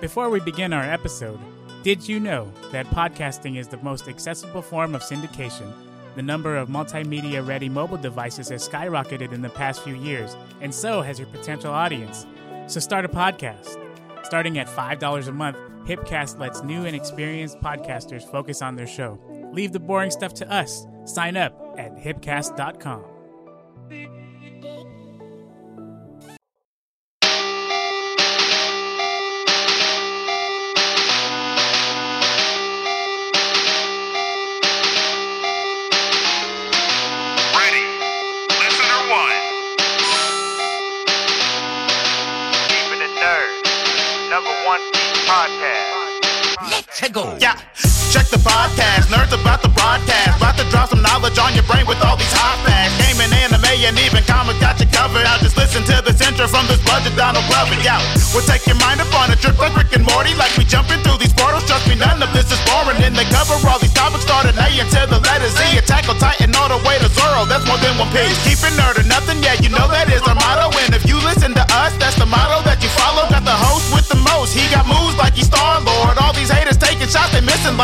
Before we begin our episode, did you know that podcasting is the most accessible form of syndication? The number of multimedia ready mobile devices has skyrocketed in the past few years, and so has your potential audience. So start a podcast. Starting at $5 a month, Hipcast lets new and experienced podcasters focus on their show. Leave the boring stuff to us. Sign up at hipcast.com.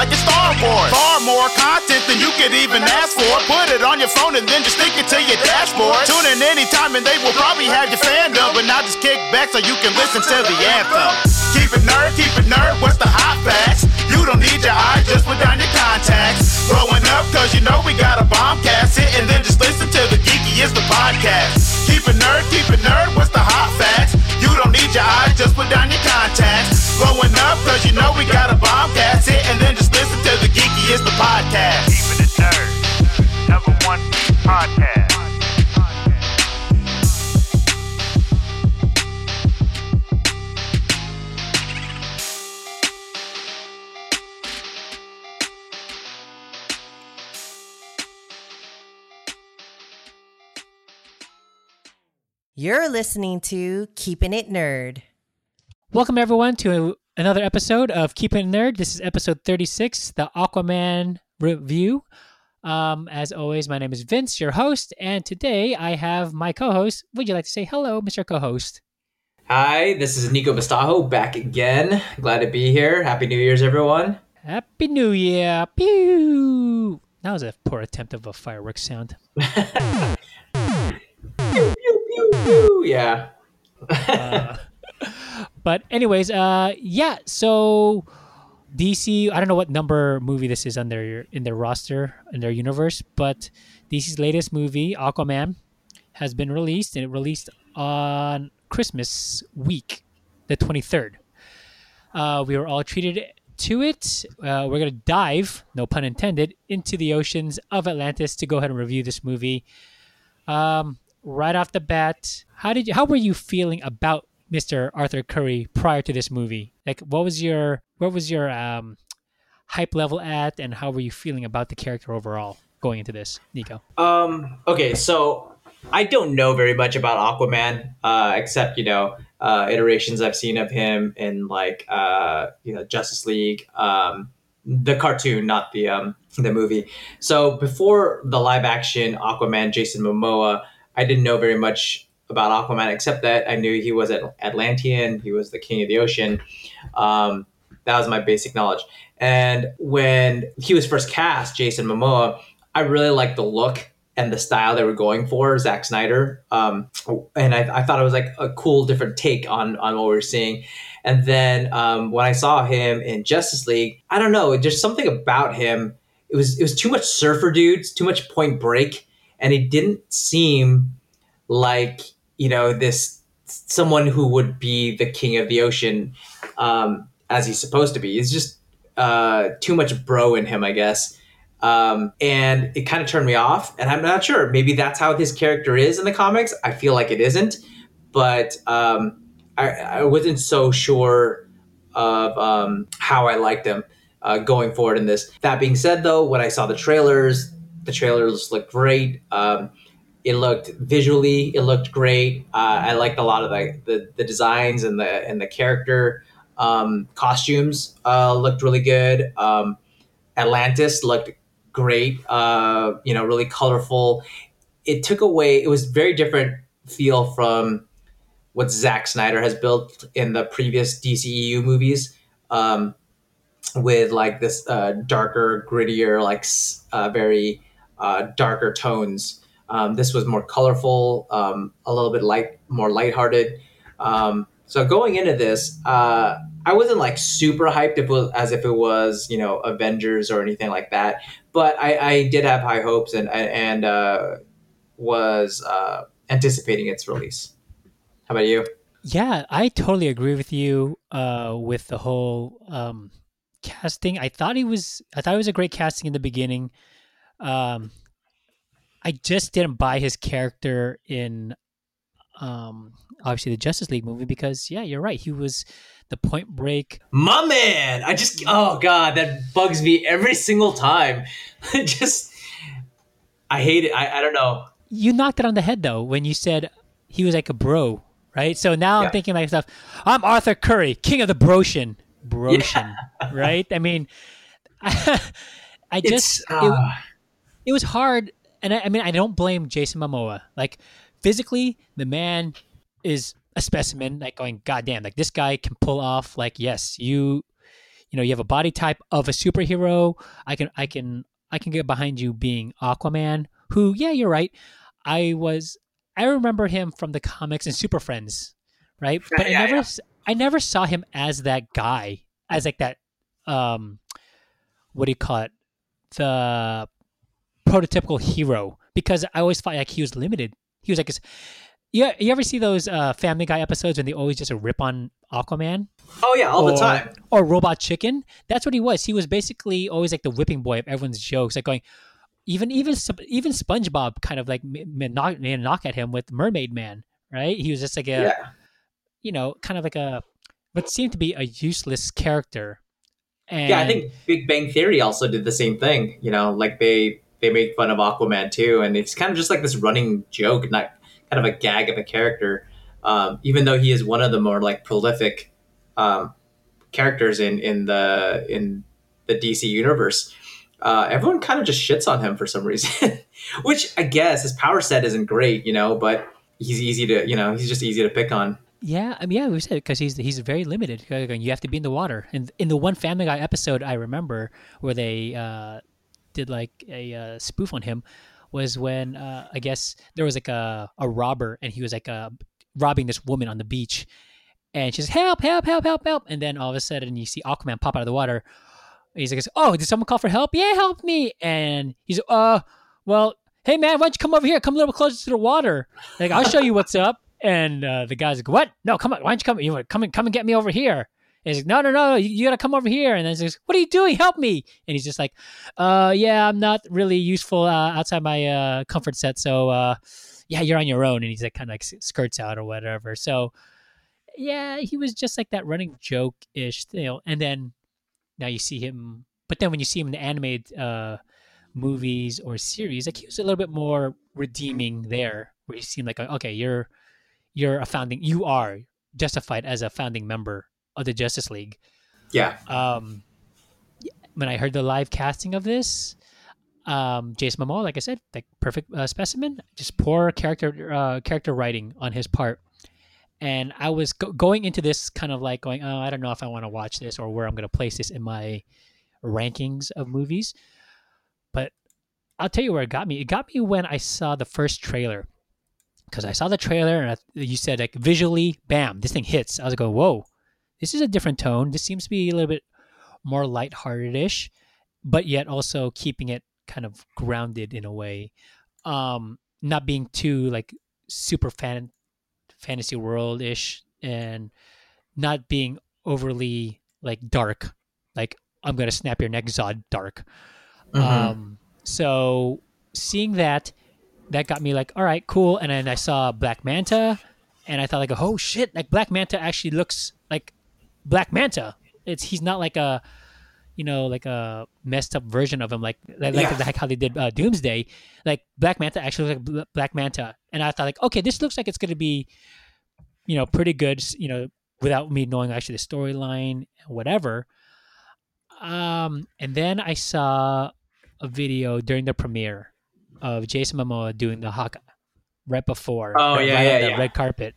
like it's Star Wars. Far more content than you could even ask for. Put it on your phone and then just stick it to your dashboard. Tune in anytime and they will probably have your fandom. But now just kick back so you can listen to the anthem. Keep it nerd, keep it nerd. What's the hot facts? You don't need your eyes, just put down your contacts. Blowing up, cause you know we got a bombcast. Sit and then just listen to the geeky is the podcast. Keep it nerd, keep it nerd. What's the hot facts? Don't need your eyes, just put down your contacts. Growing up, cause you know we got a bombcast. Sit and then just listen to the geeky is the podcast. Keeping it nerd. Number one podcast. You're listening to Keeping It Nerd. Welcome everyone to another episode of Keep It Nerd. This is episode 36, the Aquaman review. Um, as always, my name is Vince, your host, and today I have my co-host. Would you like to say hello, Mr. Co-host? Hi, this is Nico Bastajo back again. Glad to be here. Happy New Year's, everyone. Happy New Year! Pew! That was a poor attempt of a fireworks sound. Yeah. Uh, but anyways, uh, yeah. So DC, I don't know what number movie this is on their in their roster in their universe, but DC's latest movie, Aquaman, has been released, and it released on Christmas week, the twenty third. Uh, we were all treated to it. Uh, we're gonna dive, no pun intended, into the oceans of Atlantis to go ahead and review this movie. Um, right off the bat, how did you? How were you feeling about Mr. Arthur Curry prior to this movie? Like, what was your what was your um, hype level at, and how were you feeling about the character overall going into this, Nico? Um. Okay, so I don't know very much about Aquaman, uh, except you know uh, iterations I've seen of him in like uh, you know Justice League, um, the cartoon, not the um, the movie. So before the live action Aquaman, Jason Momoa, I didn't know very much about Aquaman except that I knew he was an Atlantean, he was the king of the ocean. Um, that was my basic knowledge. And when he was first cast, Jason Momoa, I really liked the look and the style they were going for, Zack Snyder. Um, and I, I thought it was like a cool, different take on on what we were seeing. And then um, when I saw him in Justice League, I don't know, there's something about him. It was it was too much surfer dudes, too much Point Break, and he didn't seem like you know this someone who would be the king of the ocean um, as he's supposed to be. He's just uh, too much bro in him, I guess. Um, and it kind of turned me off. And I'm not sure. Maybe that's how his character is in the comics. I feel like it isn't, but um, I, I wasn't so sure of um, how I liked him uh, going forward in this. That being said, though, when I saw the trailers, the trailers looked great. Um, it looked visually, it looked great. Uh, I liked a lot of the, the, the designs and the and the character um, costumes uh, looked really good. Um, Atlantis looked great. Uh, you know, really colorful. It took away. It was very different feel from what Zack Snyder has built in the previous DCEU movies. Um, with like this uh, darker, grittier, like uh, very uh, darker tones. Um, this was more colorful, um, a little bit light, more lighthearted. Um, so going into this, uh, I wasn't like super hyped if was, as if it was you know Avengers or anything like that. But I, I did have high hopes and and uh, was uh, anticipating its release. How about you? Yeah, I totally agree with you uh, with the whole um, casting. I thought he was. I thought it was a great casting in the beginning. Um, I just didn't buy his character in, um, obviously the Justice League movie because yeah, you're right. He was the Point Break. My man, I just oh god, that bugs me every single time. just I hate it. I, I don't know. You knocked it on the head though when you said he was like a bro, right? So now Yeah. I'm thinking myself, I'm Arthur Curry, king of the Broshan, Broshan, right? I mean, I just It's it, uh, it was hard and I, I mean i don't blame jason momoa. Like physically the man is a specimen like going goddamn, like this guy can pull off like yes you you know you have a body type of a superhero. I can i can i can get behind you being aquaman. Who yeah you're right. I was i remember him from the comics and super friends right? But Yeah, i never yeah. i never saw him as that guy as like that um what do you call it? The prototypical hero because I always felt like he was limited. He was like, this- you, you ever see those uh, Family Guy episodes when they always just rip on Aquaman oh yeah, all or, the time. or Robot Chicken? That's what he was. He was basically always like the whipping boy of everyone's jokes, like going. Even even even SpongeBob kind of like m- m- knock, made knock at him with Mermaid Man, right? He was just like a Yeah, you know kind of like a what seemed to be a useless character. And yeah. I think Big Bang Theory also did the same thing. You know, like they they make fun of Aquaman too, and it's kind of just like this running joke, not kind of a gag of a character. Um, even though he is one of the more like prolific um, characters in in the in the DC universe. Uh, everyone kind of just shits on him for some reason, which I guess his power set isn't great, you know, but he's easy to, you know, he's just easy to pick on. Yeah, I mean, yeah, we said because he's he's very limited. You have to be in the water. And in the one Family Guy episode, I remember where they uh, did like a uh, spoof on him was when uh, I guess there was like a a robber and he was like uh, robbing this woman on the beach, and she's help, help, help, help, help, and then all of a sudden you see Aquaman pop out of the water. He's like, "Oh, did someone call for help? Yeah, help me!" And he's, "Uh, well, hey man, why don't you come over here? Come a little closer to the water. Like, I'll show you what's up." And uh, the guy's like, "What? No, come on. Why don't you come? You come and come and get me over here?" And he's like, "No, no, no. You, you gotta come over here." And then he's like, "What are you doing? Help me!" And he's just like, "Uh, yeah, I'm not really useful uh, outside my uh, comfort set. So, uh, yeah, you're on your own." And he's like, kind of like skirts out or whatever. So, yeah, he was just like that running joke ish, you know. And then now you see him, but then when you see him in the animated uh, movies or series, like he was a little bit more redeeming there, where he seemed like, okay, you're you're a founding, you are justified as a founding member of the Justice League. Yeah. Um, when I heard the live casting of this, um, Jason Momoa, like I said, like perfect uh, specimen, just poor character uh, character writing on his part. And I was go- going into this kind of like going, oh, I don't know if I want to watch this or where I'm going to place this in my rankings of movies. But I'll tell you where it got me. It got me when I saw the first trailer. Because I saw the trailer and I, you said, like, visually, bam, this thing hits. I was going, whoa, this is a different tone. This seems to be a little bit more lighthearted ish, but yet also keeping it kind of grounded in a way. Um, not being too, like, super fan fantasy world ish and not being overly, like, dark. Like, I'm to snap your neck, Zod dark. Um, so seeing that, that got me like, all right, cool. And then I saw Black Manta, and I thought like, oh shit, like Black Manta actually looks Black Manta. It's he's not like a, you know, like a messed up version of him, like like, Yeah. like how they did uh, Doomsday. Like Black Manta actually looks like Black Manta, and I thought like, okay, this looks like it's gonna be, you know, pretty good. You know, without me knowing actually the storyline, whatever. Um, and then I saw a video during the premiere of Jason Momoa doing the haka right before, Oh, right yeah, on yeah, the yeah. red carpet.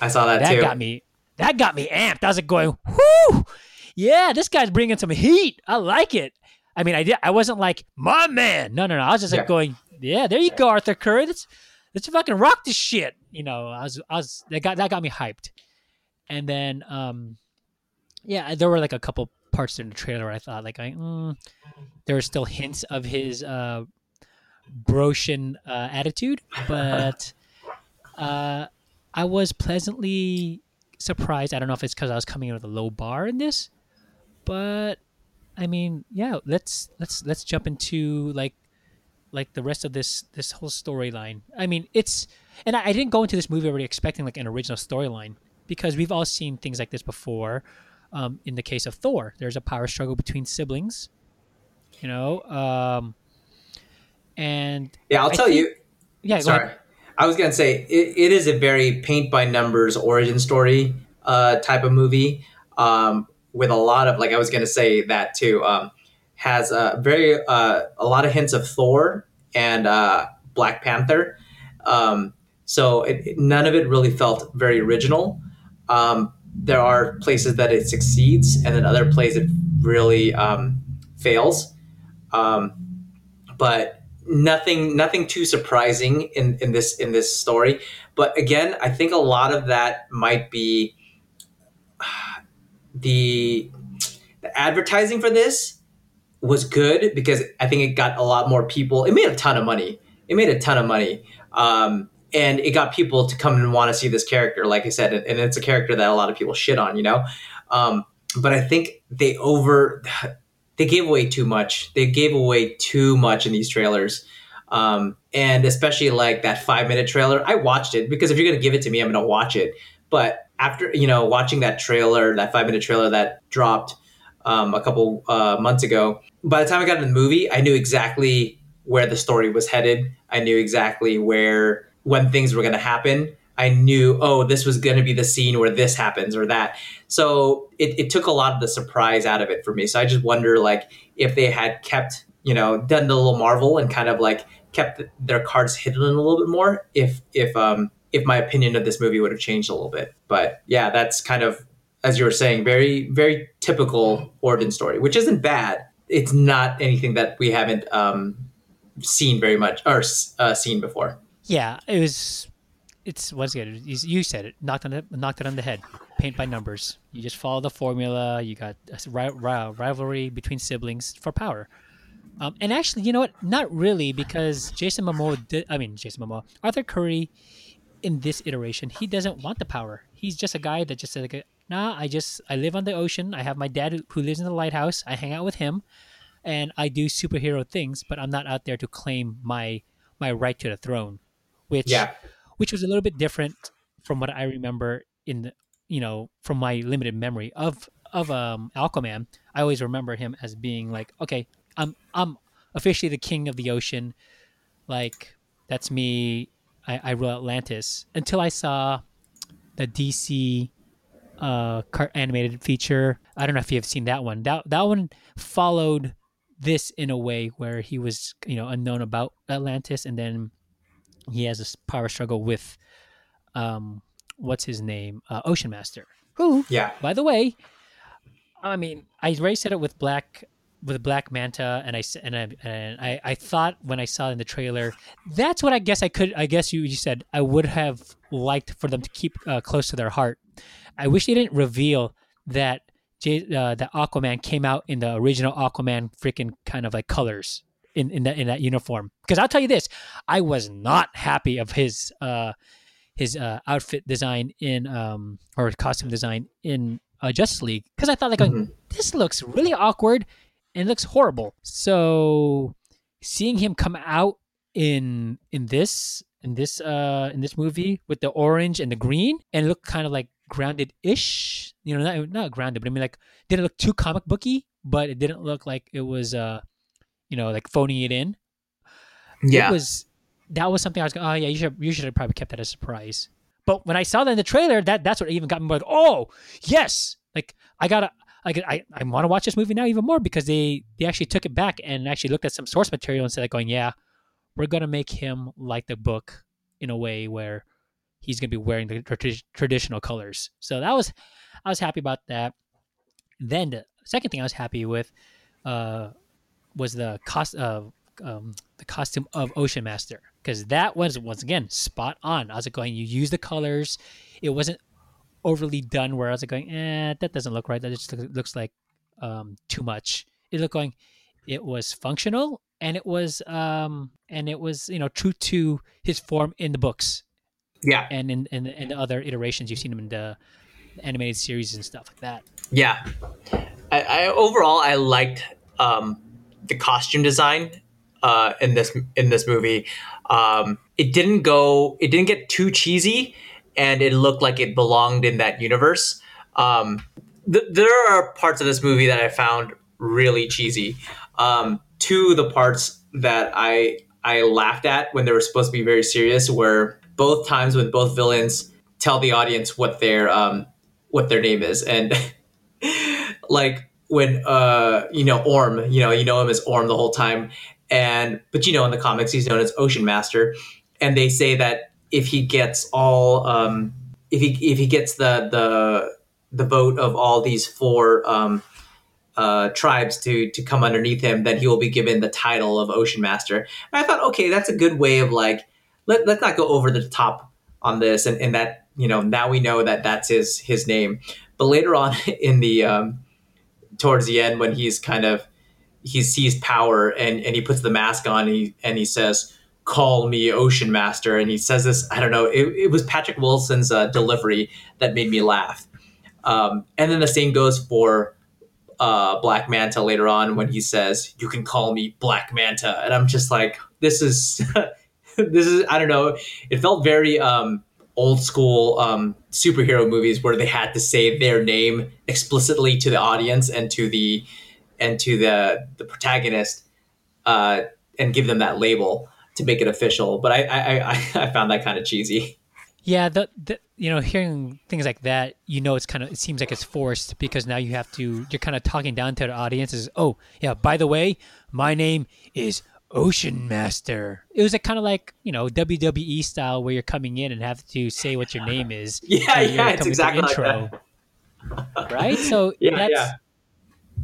I saw that, that too. got me that got me amped. I was like going, whoo, yeah, this guy's bringing some heat. I like it. I mean, I did. I wasn't like my man. No, no, no. I was just like Yeah. going, yeah, there you go, Arthur Curry. Let's let's fucking rock this shit. You know, I was I was that got that got me hyped. And then, um, yeah, there were like a couple parts in the trailer where I thought like, I, mm, there were still hints of his uh, Broshan uh, attitude, but uh, I was pleasantly surprised. I don't know if it's because I was coming in with a low bar in this, but I mean, yeah, let's let's let's jump into like like the rest of this this whole storyline. I mean, it's and I, I didn't go into this movie already expecting like an original storyline because we've all seen things like this before. Um, in the case of Thor, there's a power struggle between siblings, you know, um, and Yeah, I'll I tell think- you. yeah, Sorry. I was gonna say it, it is a very paint by numbers origin story uh, type of movie um, with a lot of like I was gonna say that too um, has a very uh, a lot of hints of Thor and uh, Black Panther. Um, so it- none of it really felt very original. Um, there are places that it succeeds, and then other places it really um, fails. Um, but nothing nothing too surprising in, in this in this story. But again i think a lot of that might be the the advertising for this was good because i think it got a lot more people it made a ton of money. It made a ton of money. Um, and it got people to come and want to see this character like i said and it's a character that a lot of people shit on you know? Um, but i think they over they gave away too much. They gave away too much in these trailers. Um, and especially like that five minute trailer. I watched it because if you're to give it to me, I'm to watch it. But after, you know, watching that trailer, that five minute trailer that dropped um, a couple uh, months ago, by the time I got in the movie, I knew exactly where the story was headed. I knew exactly where, when things were to happen. I knew, oh, this was going to be the scene where this happens or that. So it, it took a lot of the surprise out of it for me. So I just wonder, like, if they had kept, you know, done the little Marvel and kind of like kept their cards hidden a little bit more, if if um if my opinion of this movie would have changed a little bit. But yeah, that's kind of as you were saying, very very typical origin story, which isn't bad. It's not anything that we haven't um, seen very much or uh, seen before. Yeah, it was. It's what's good. You, said it. Knocked on it. Knocked it on the head. Paint by numbers. You just follow the formula. You got a ri- ri- rivalry between siblings for power. Um, and actually, you know what? Not really, because Jason Momoa did. I mean, Jason Momoa, Arthur Curry, in this iteration, he doesn't want the power. He's just a guy that just said, like, "Nah, I just I live on the ocean. I have my dad who lives in the lighthouse. I hang out with him, and I do superhero things. But I'm not out there to claim my my right to the throne." Which Yeah. Which was a little bit different from what I remember in you know from my limited memory of of um Aquaman. I always remember him as being like, okay, I'm I'm officially the king of the ocean, like that's me. I, I rule Atlantis until I saw the DC uh animated feature. I don't know if you have seen that one. That that one followed this in a way where he was you know unknown about Atlantis and then he has a s- power struggle with um what's his name? Uh, ocean master. Who? Yeah. by the way i mean i already said it with black with black manta and i and I, and I i thought when i saw it in the trailer that's what i guess i could i guess you, you said i would have liked for them to keep uh, close to their heart. I wish they didn't reveal that J, uh, that aquaman came out in the original aquaman freaking kind of like colors in in that in that uniform. Because i'll tell you this i was not happy of his uh his uh, outfit design in um or costume design in uh, Justice League. Because I thought like going, this looks really awkward and looks horrible. So seeing him come out in in this in this uh in this movie with the orange and the green and look kind of like grounded ish, you know, not not grounded, but I mean like didn't look too comic booky, but it didn't look like it was uh you know like phoning it in Yeah. it was that was something I was going, oh yeah, you should you should have probably kept that as a surprise. But when I saw that in the trailer, that that's what even got me like, oh yes, like I gotta. I, I, I want to watch this movie now even more because they, they actually took it back and actually looked at some source material and said like going yeah we're gonna make him like the book in a way where he's gonna be wearing the tradi- traditional colors. So that was I was happy about that. Then the second thing I was happy with uh, was the cost of um, the costume of Ocean Master because that was once again spot on. I was like going, you use the colors. It wasn't overly done where I was like going, eh, that doesn't look right. That just looks like um, too much. It looked going, it was functional and it was um and it was you know true to his form in the books Yeah, and in the other iterations you've seen him in the animated series and stuff like that. yeah. I, I overall I liked um, the costume design uh, in this in this movie. Um, it didn't go. It didn't get too cheesy, and it looked like it belonged in that universe. Um, th- there are parts of this movie that I found really cheesy. Um, two of the parts that I I laughed at when they were supposed to be very serious were both times when both villains tell the audience what their um, what their name is, and like when uh you know Orm, you know you know him as Orm the whole time, and but you know in the comics he's known as Ocean Master, and they say that if he gets all um if he if he gets the the the vote of all these four um uh, tribes to to come underneath him, then he will be given the title of Ocean Master. And I thought, okay, that's a good way of like let let's not go over the top on this, and, and that you know now we know that that's his his name. But later on in the um, towards the end, when he's kind of he sees power and and he puts the mask on, and he and he says. Call me Ocean Master, and he says this. I don't know. It, it was Patrick Wilson's uh, delivery that made me laugh. Um, and then the same goes for uh, Black Manta later on when he says, "You can call me Black Manta," and I'm just like, "This is, this is." I don't know. It felt very um, old school um, superhero movies where they had to say their name explicitly to the audience and to the and to the the protagonist uh, and give them that label to make it official. But I I, I, found that kind of cheesy. Yeah, the, the you know hearing things like that, you know, it's kind of it seems like it's forced because now you have to you're kind of talking down to the audience. Is oh yeah, by the way, my name is Ocean Master. It was a kind of like you know WWE style where you're coming in and have to say what your name is. Yeah, yeah, it's exactly like intro, right? So Yeah, that's, yeah.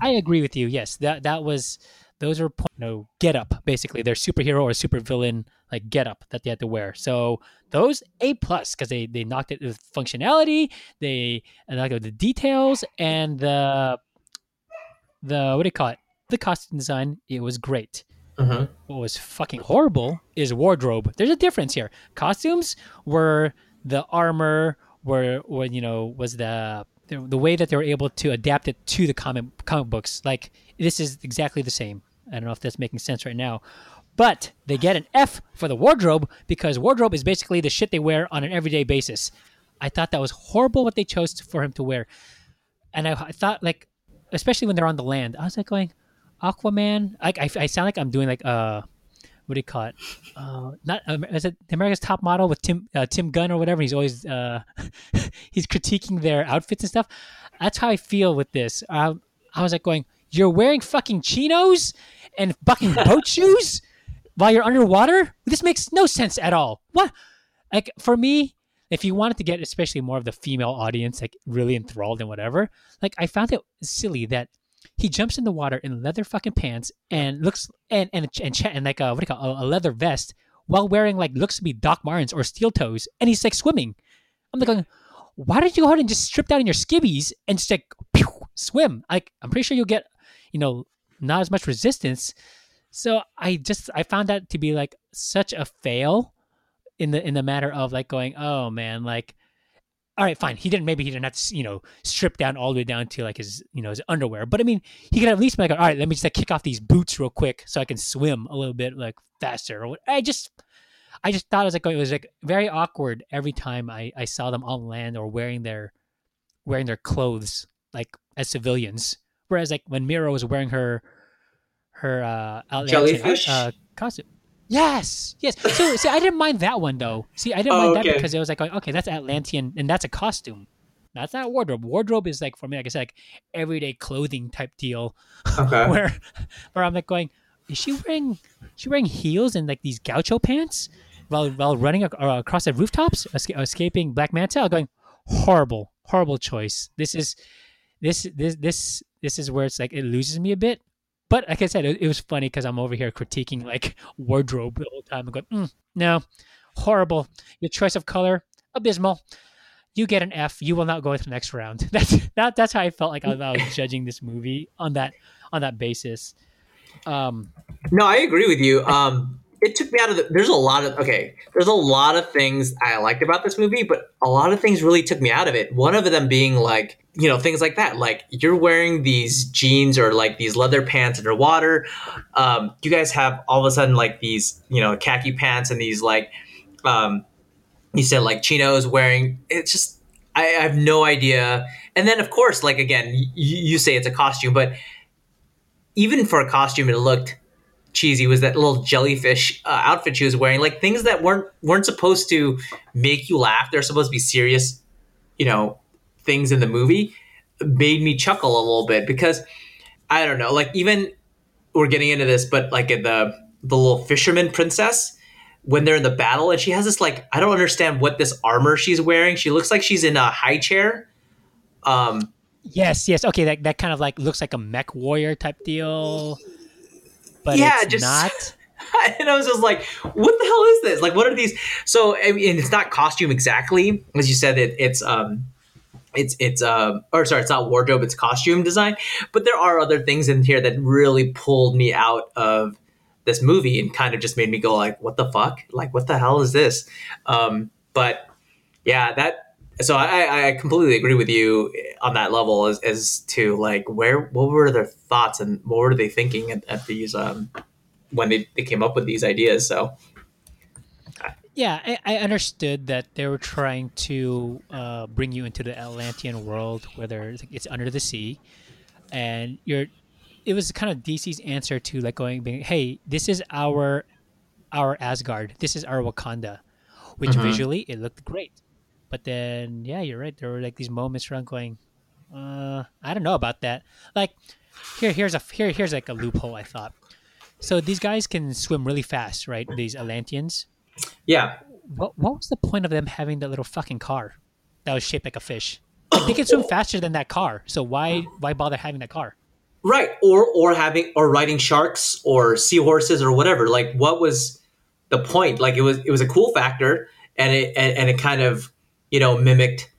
I agree with you. Yes, that that was those were po- you know get up basically their superhero or supervillain like get up that they had to wear. So those A plus because they they knocked it with functionality, they knocked with the details and the the what do you call it? The costume design. It was great. Mhm. What was fucking horrible is wardrobe. There's a difference here. Costumes were the armor, were when you know was the the, the way that they were able to adapt it to the comic comic books. Like this is exactly the same. I don't know if that's making sense right now, but they get an F for the wardrobe because wardrobe is basically the shit they wear on an everyday basis. I thought that was horrible what they chose for him to wear, and I, I thought like, especially when they're on the land, I was like going, Aquaman. Like I, I sound like I'm doing like uh, what do you call it? Uh, not um, is it America's Top Model with Tim uh, Tim Gunn or whatever? He's always uh, he's critiquing their outfits and stuff. That's how I feel with this. Uh, I was like going, you're wearing fucking chinos and fucking boat shoes while you're underwater. This makes no sense at all. What? Like for me, if you wanted to get especially more of the female audience like really enthralled and whatever, like I found it silly that he jumps in the water in leather fucking pants and looks and and and, and like a what do you call a, a leather vest while wearing like looks to be Doc Martens or steel toes, and he's like swimming. I'm like, going, why don't you go ahead and just strip down in your skivvies and just like pew, swim? Like I'm pretty sure you'll get you know not as much resistance. So I just I found that to be like such a fail in the in the matter of like going, oh man, like all right, fine. He didn't maybe he didn't have to you know strip down all the way down to like his you know his underwear, but I mean he could at least be like, all right, let me just like kick off these boots real quick so I can swim a little bit like faster. Or. I just I just thought it was like it was like very awkward every time I I saw them on land or wearing their wearing their clothes like as civilians. Whereas like when Mera was wearing her her uh Jellyfish? uh, costume. Yes, yes. So see, I didn't mind that one though. See, I didn't Oh, mind that okay. because it was like, okay, that's Atlantean, and that's a costume. That's not wardrobe. Wardrobe is like for me, like I said, like everyday clothing type deal. Okay. where, where I'm like going, is she wearing, is she wearing heels and like these gaucho pants? while while running ac- uh, across the rooftops, esca- escaping Black Manta. I'm going horrible, horrible choice. This is this this this this is where it's like it loses me a bit. But like I said, it, it was funny because I'm over here critiquing like wardrobe the whole time. I'm going, mm, no, horrible. Your choice of color, abysmal. You get an F. You will not go to the next round. That's that. That's how I felt like I was judging this movie on that on that basis. Um, No, I agree with you. Um, it took me out of the. There's a lot of okay. There's a lot of things I liked about this movie, but a lot of things really took me out of it. One of them being like you know things like that, like you're wearing these jeans or like these leather pants underwater. Um, you guys have all of a sudden like these you know khaki pants and these like um, you said like chinos wearing. It's just I, I have no idea. And then of course, like again, you, you say it's a costume, but even for a costume, it looked cheesy was that little jellyfish uh, outfit she was wearing like things that weren't weren't supposed to make you laugh they're supposed to be serious you know things in the movie made me chuckle a little bit because i don't know like even we're getting into this but like in the the little fisherman princess when they're in the battle and she has this like i don't understand what this armor she's wearing she looks like she's in a high chair um yes, yes, okay. That that kind of like looks like a mech warrior type deal, but Yeah, it's just- not. and I was just like, "What the hell is this? Like, what are these?" So, I mean, it's not costume exactly, as you said. It, it's um, it's it's um, or sorry, it's not wardrobe. It's costume design. But there are other things in here that really pulled me out of this movie and kind of just made me go like, "What the fuck? Like, what the hell is this?" Um, but yeah, that. So I, I completely agree with you on that level as, as to like where what were their thoughts and what were they thinking at, at these um when they, they came up with these ideas. So Yeah, I, I understood that they were trying to uh, bring you into the Atlantean world, where there's it's under the sea, and you're. It was kind of DC's answer to like going, being, "Hey, this is our, our Asgard. This is our Wakanda," which visually it looked great, but then yeah, you're right. There were like these moments I'm going, uh, I don't know about that. Like, here, here's a here, here's like a loophole. I thought. So these guys can swim really fast, right? These Atlanteans yeah, what what was the point of them having that little fucking car that was shaped like a fish? Like, they can swim faster than that car, so why why bother having that car? right. Or or having or riding sharks or seahorses or whatever. Like, what was the point? Like, it was it was a cool factor, and it and, and it kind of you know mimicked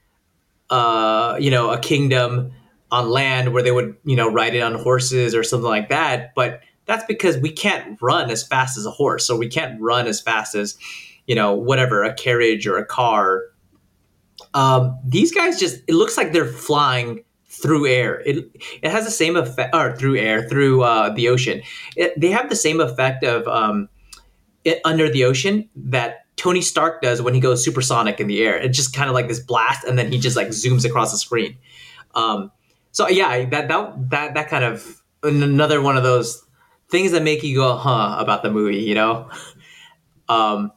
uh you know a kingdom on land where they would you know ride it on horses or something like that. But that's because we can't run as fast as a horse, so we can't run as fast as you know whatever a carriage or a car. Um, these guys just it looks like they're flying through air. It, it has the same effect or through air through uh, the ocean. It, they have the same effect of um, it, under the ocean that tony stark does when he goes supersonic in the air. It's just kind of like this blast and then he just like zooms across the screen. Um, so yeah that, that that that kind of another one of those things that make you go huh about the movie you know um,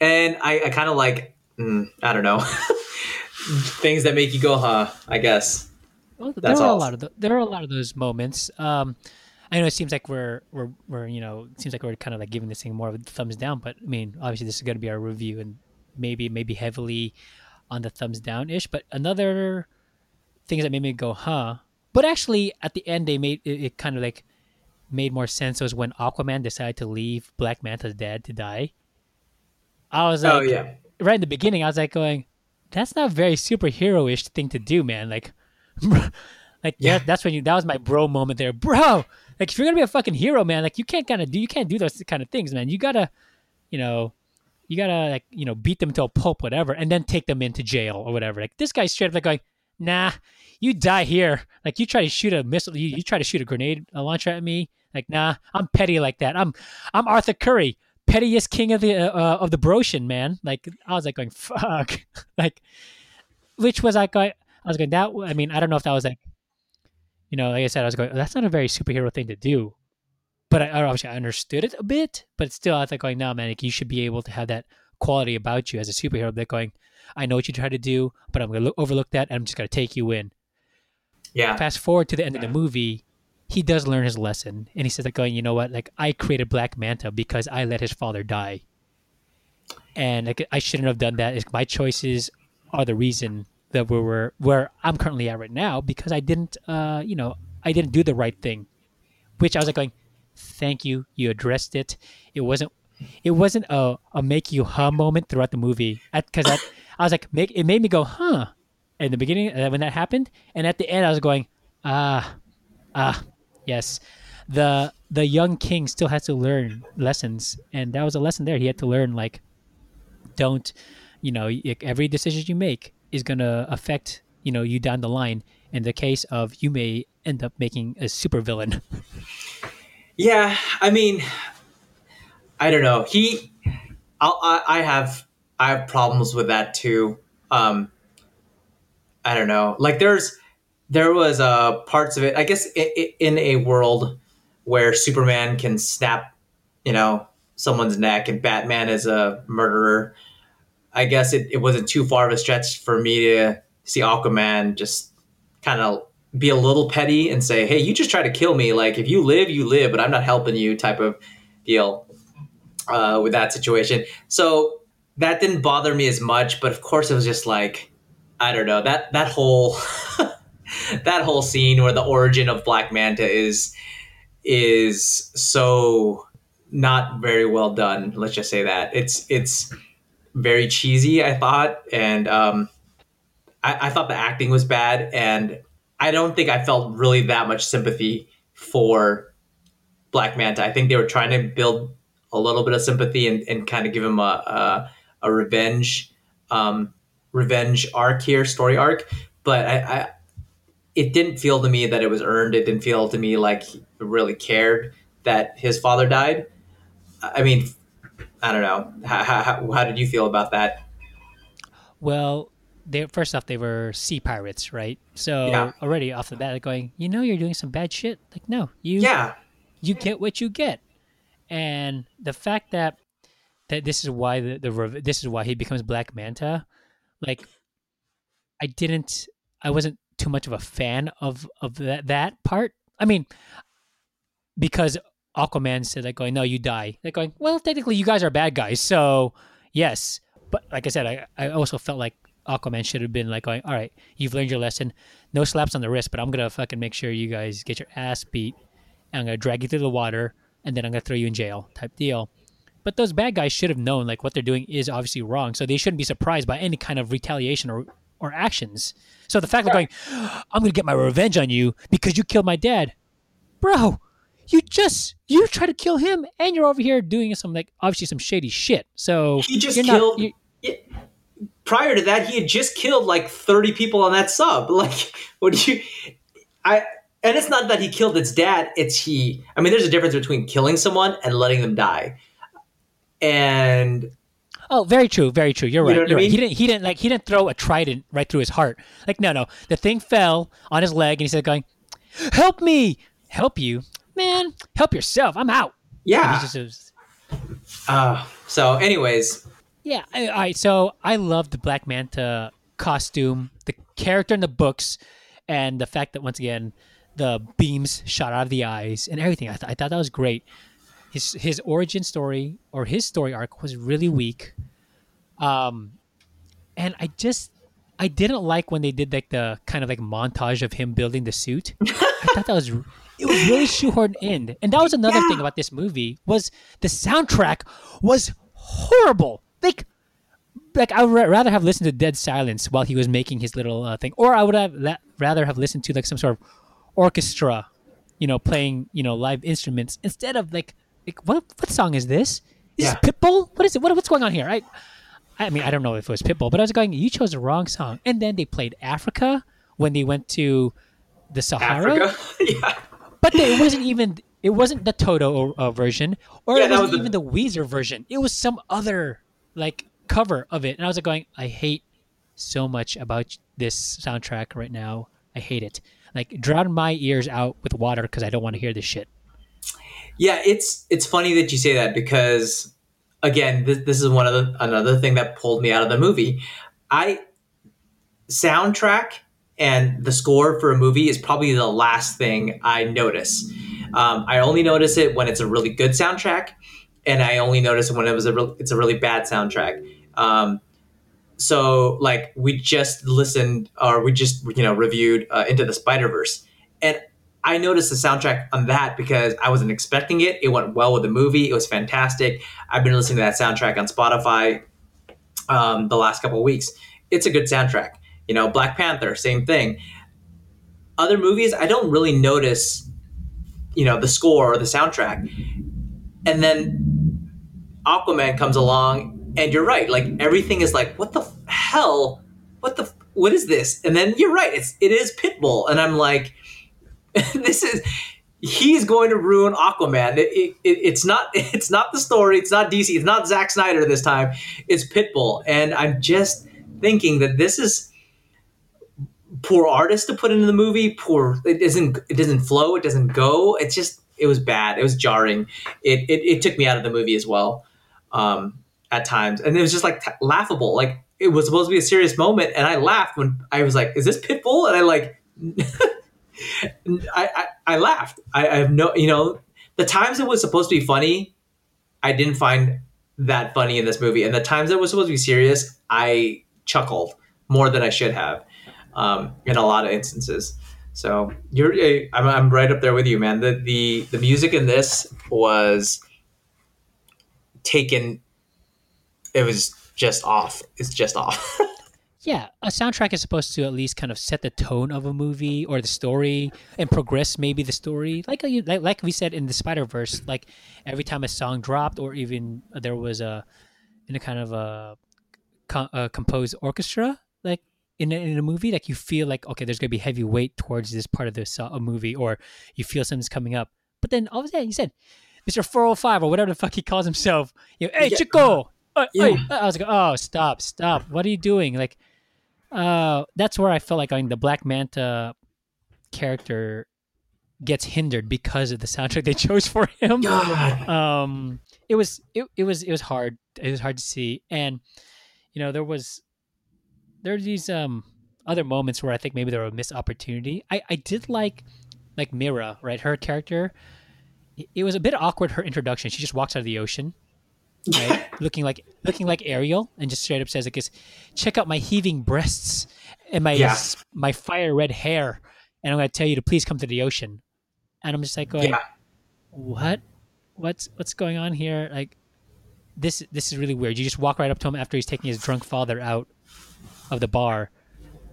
and i, I kind of like mm, i don't know things that make you go huh i guess Well, there That's are all. a lot of the, there are a lot of those moments. Um, I know it seems like we're we're we're you know it seems like we're kind of like giving this thing more of a thumbs down, but I mean obviously this is going to be our review and maybe maybe heavily on the thumbs down ish. But another things that made me go huh, but actually at the end they made it, it kind of like made more sense was when Aquaman decided to leave Black Manta's dad to die. I was oh, like, oh yeah right in the beginning, I was like going, "That's not a very superhero-ish thing to do, man." Like, like yeah, that's when you that was my bro moment there, bro. Like, if you're gonna be a fucking hero, man, like you can't kind of do you can't do those kind of things, man. You gotta, you know, you gotta like you know beat them to a pulp, whatever, and then take them into jail or whatever. Like this guy's straight up like going, "Nah, you die here." Like you try to shoot a missile, you, you try to shoot a grenade a launcher at me. Like, nah, I'm petty like that. I'm I'm Arthur Curry pettiest king of the uh, uh, of the Broshan, man. Like I was like going fuck, like which was like I, I was going that. I mean, I don't know if that was like, you know, like I said, I was going. That's not a very superhero thing to do, but I, obviously I understood it a bit. But still, I was like going, no, man, like you should be able to have that quality about you as a superhero. That going, I know what you try to do, but I'm gonna look, overlook that, and I'm just gonna take you in yeah fast forward to the end of the movie, he does learn his lesson, and he says like, "Going, you know what? Like I created Black Manta because I let his father die." and like I shouldn't have done that. It's- My choices are the reason that we were where I'm currently at right now because I didn't, uh, you know, I didn't do the right thing. Which I was like going, thank you, you addressed it. It wasn't, it wasn't a, a make you huh moment throughout the movie because I, I was like, make it made me go huh, in the beginning uh, when that happened, and at the end I was going, ah, ah, yes, the the young king still has to learn lessons, and that was a lesson there. He had to learn like don't you know every decision you make is to affect you know you down the line in the case of you may end up making a supervillain Yeah, I mean, I don't know. He, I'll, I, I have, I have problems with that too. Um, I don't know. Like there's, there was uh parts of it. I guess i i in a world where Superman can snap, you know, someone's neck, and Batman is a murderer. I guess it, it wasn't too far of a stretch for me to see Aquaman just kind of be a little petty and say, "Hey, you just try to kill me. Like if you live, you live, but I'm not helping you." Type of deal uh, with that situation. So that didn't bother me as much, but of course it was just like I don't know that that whole that whole scene where the origin of Black Manta is is so not very well done. Let's just say that it's it's very cheesy. I thought, and um, I, I thought the acting was bad, and I don't think I felt really that much sympathy for Black Manta. I think they were trying to build a little bit of sympathy and, and kind of give him a a, a revenge um, revenge arc here, story arc. But I, I it didn't feel to me that it was earned. It didn't feel to me like he really cared that his father died. I mean, I don't know. How, how, how did you feel about that? well they first off they were sea pirates right so Yeah. already off the bat they're going you know you're doing some bad shit like no you Yeah, you get what you get and the fact that that this is why the, the this is why he becomes black manta like i didn't i wasn't too much of a fan of of that that part. I mean because aquaman said like going no you die. Like going well technically you guys are bad guys so yes. But like i said i, I also felt like aquaman should have been like going all right you've learned your lesson. No slaps on the wrist but i'm gonna fucking make sure you guys get your ass beat. And I'm gonna drag you through the water, and then I'm gonna throw you in jail, type deal. But those bad guys should have known like what they're doing is obviously wrong, so they shouldn't be surprised by any kind of retaliation or or actions. So the fact of going, oh, I'm gonna get my revenge on you because you killed my dad, bro. You just you try to kill him, and you're over here doing some like obviously some shady shit. So he just killed. Not, you. Prior to that, he had just killed like thirty people on that sub. Like, what do you? I and it's not that he killed its dad. It's he. I mean, there's a difference between killing someone and letting them die. And Oh, very true, very true. You're You right. know what I You're right. He didn't. He didn't like. He didn't throw a trident right through his heart. Like no, no. The thing fell on his leg, and he said, "Going, help me, help you, man, help yourself. I'm out." Yeah. just was- Uh, so, anyways, yeah. All right. So I love the Black Manta costume, the character in the books, and the fact that once again the beams shot out of the eyes and everything. I, th- I thought that was great. His his origin story or his story arc was really weak. Um, and I just I didn't like when they did like the kind of like montage of him building the suit. I thought that was it was really shoehorned in, and that was another thing about this movie was the soundtrack was horrible. Like like I would rather have listened to Dead Silence while he was making his little uh, thing, or I would have la- rather have listened to like some sort of orchestra, you know, playing you know live instruments instead of like like what what song is this? Is Yeah. this Pitbull? What is it? What, what's going on here? I I mean I don't know if it was Pitbull, but I was going. You chose the wrong song, and then they played Africa when they went to the Sahara yeah. but it wasn't even it wasn't the Toto uh, version or Yeah, it wasn't was even the- the Weezer version. It was some other like cover of it, and I was like going, I hate so much about this soundtrack right now. I hate it. Like drown my ears out with water because I don't want to hear this shit. Yeah, it's it's funny that you say that because again, this, this is one of the another thing that pulled me out of the movie. I soundtrack and the score for a movie is probably the last thing I notice. Um, I only notice it when it's a really good soundtrack, and I only noticed when it was a real, it's a really bad soundtrack. Um, so like we just listened or we just you know reviewed uh, Into the Spider Verse, and I noticed the soundtrack on that because I wasn't expecting it. It went well with the movie. It was fantastic. I've been listening to that soundtrack on Spotify um, the last couple weeks. It's a good soundtrack. You know, Black Panther, same thing. Other movies, I don't really notice, you know, the score or the soundtrack. And then Aquaman comes along, and you're right. Like everything is like, what the hell? What the? What is this? And then you're right. It's it is Pitbull, and I'm like, this is he's going to ruin Aquaman. It, it, it, it's not it's not the story. It's not DC. It's not Zack Snyder this time. It's Pitbull, and I'm just thinking that this is poor artist to put into the movie. Poor it doesn't it doesn't flow. It doesn't go. It's just it was bad. It was jarring. It it, it took me out of the movie as well um, at times, and it was just like t- laughable. Like it was supposed to be a serious moment, and I laughed when I was like, "Is this Pitbull?" And I like. I, I, I laughed. I, I have no, you know, the times it was supposed to be funny, I didn't find that funny in this movie, and the times it was supposed to be serious, I chuckled more than I should have, um, in a lot of instances. So you're, eh, I'm, I'm right up there with you, man. The the the music in this was taken. It was just off. It's just off. Yeah, a soundtrack is supposed to at least kind of set the tone of a movie or the story and progress maybe the story. Like uh, like, like we said in the Spider Verse, like every time a song dropped or even there was a in a kind of a, a composed orchestra, like in a, in a movie, like you feel like okay, there's gonna be heavy weight towards this part of this uh, a movie, or you feel something's coming up. But then all of a sudden, you said, "Mr. 405 or whatever the fuck he calls himself, you know, hey Yeah. Chico. Uh, Yeah. I was like, oh, stop, stop. What are you doing? Like, uh, that's where I felt like I mean, the Black Manta character gets hindered because of the soundtrack they chose for him. Um, it was it, it was it was hard. It was hard to see, and you know there was there are these um other moments where I think maybe there were a missed opportunity. I I did like like Mera, right? Her character. it- It was a bit awkward her introduction. She just walks out of the ocean, right? looking like looking like Ariel, and just straight up says, "I guess, check out my heaving breasts and my Yeah. my fire red hair, and I'm going to tell you to please come to the ocean." And I'm just like going, Yeah. "What? What's what's going on here? Like, this this is really weird." You just walk right up to him after he's taking his drunk father out of the bar.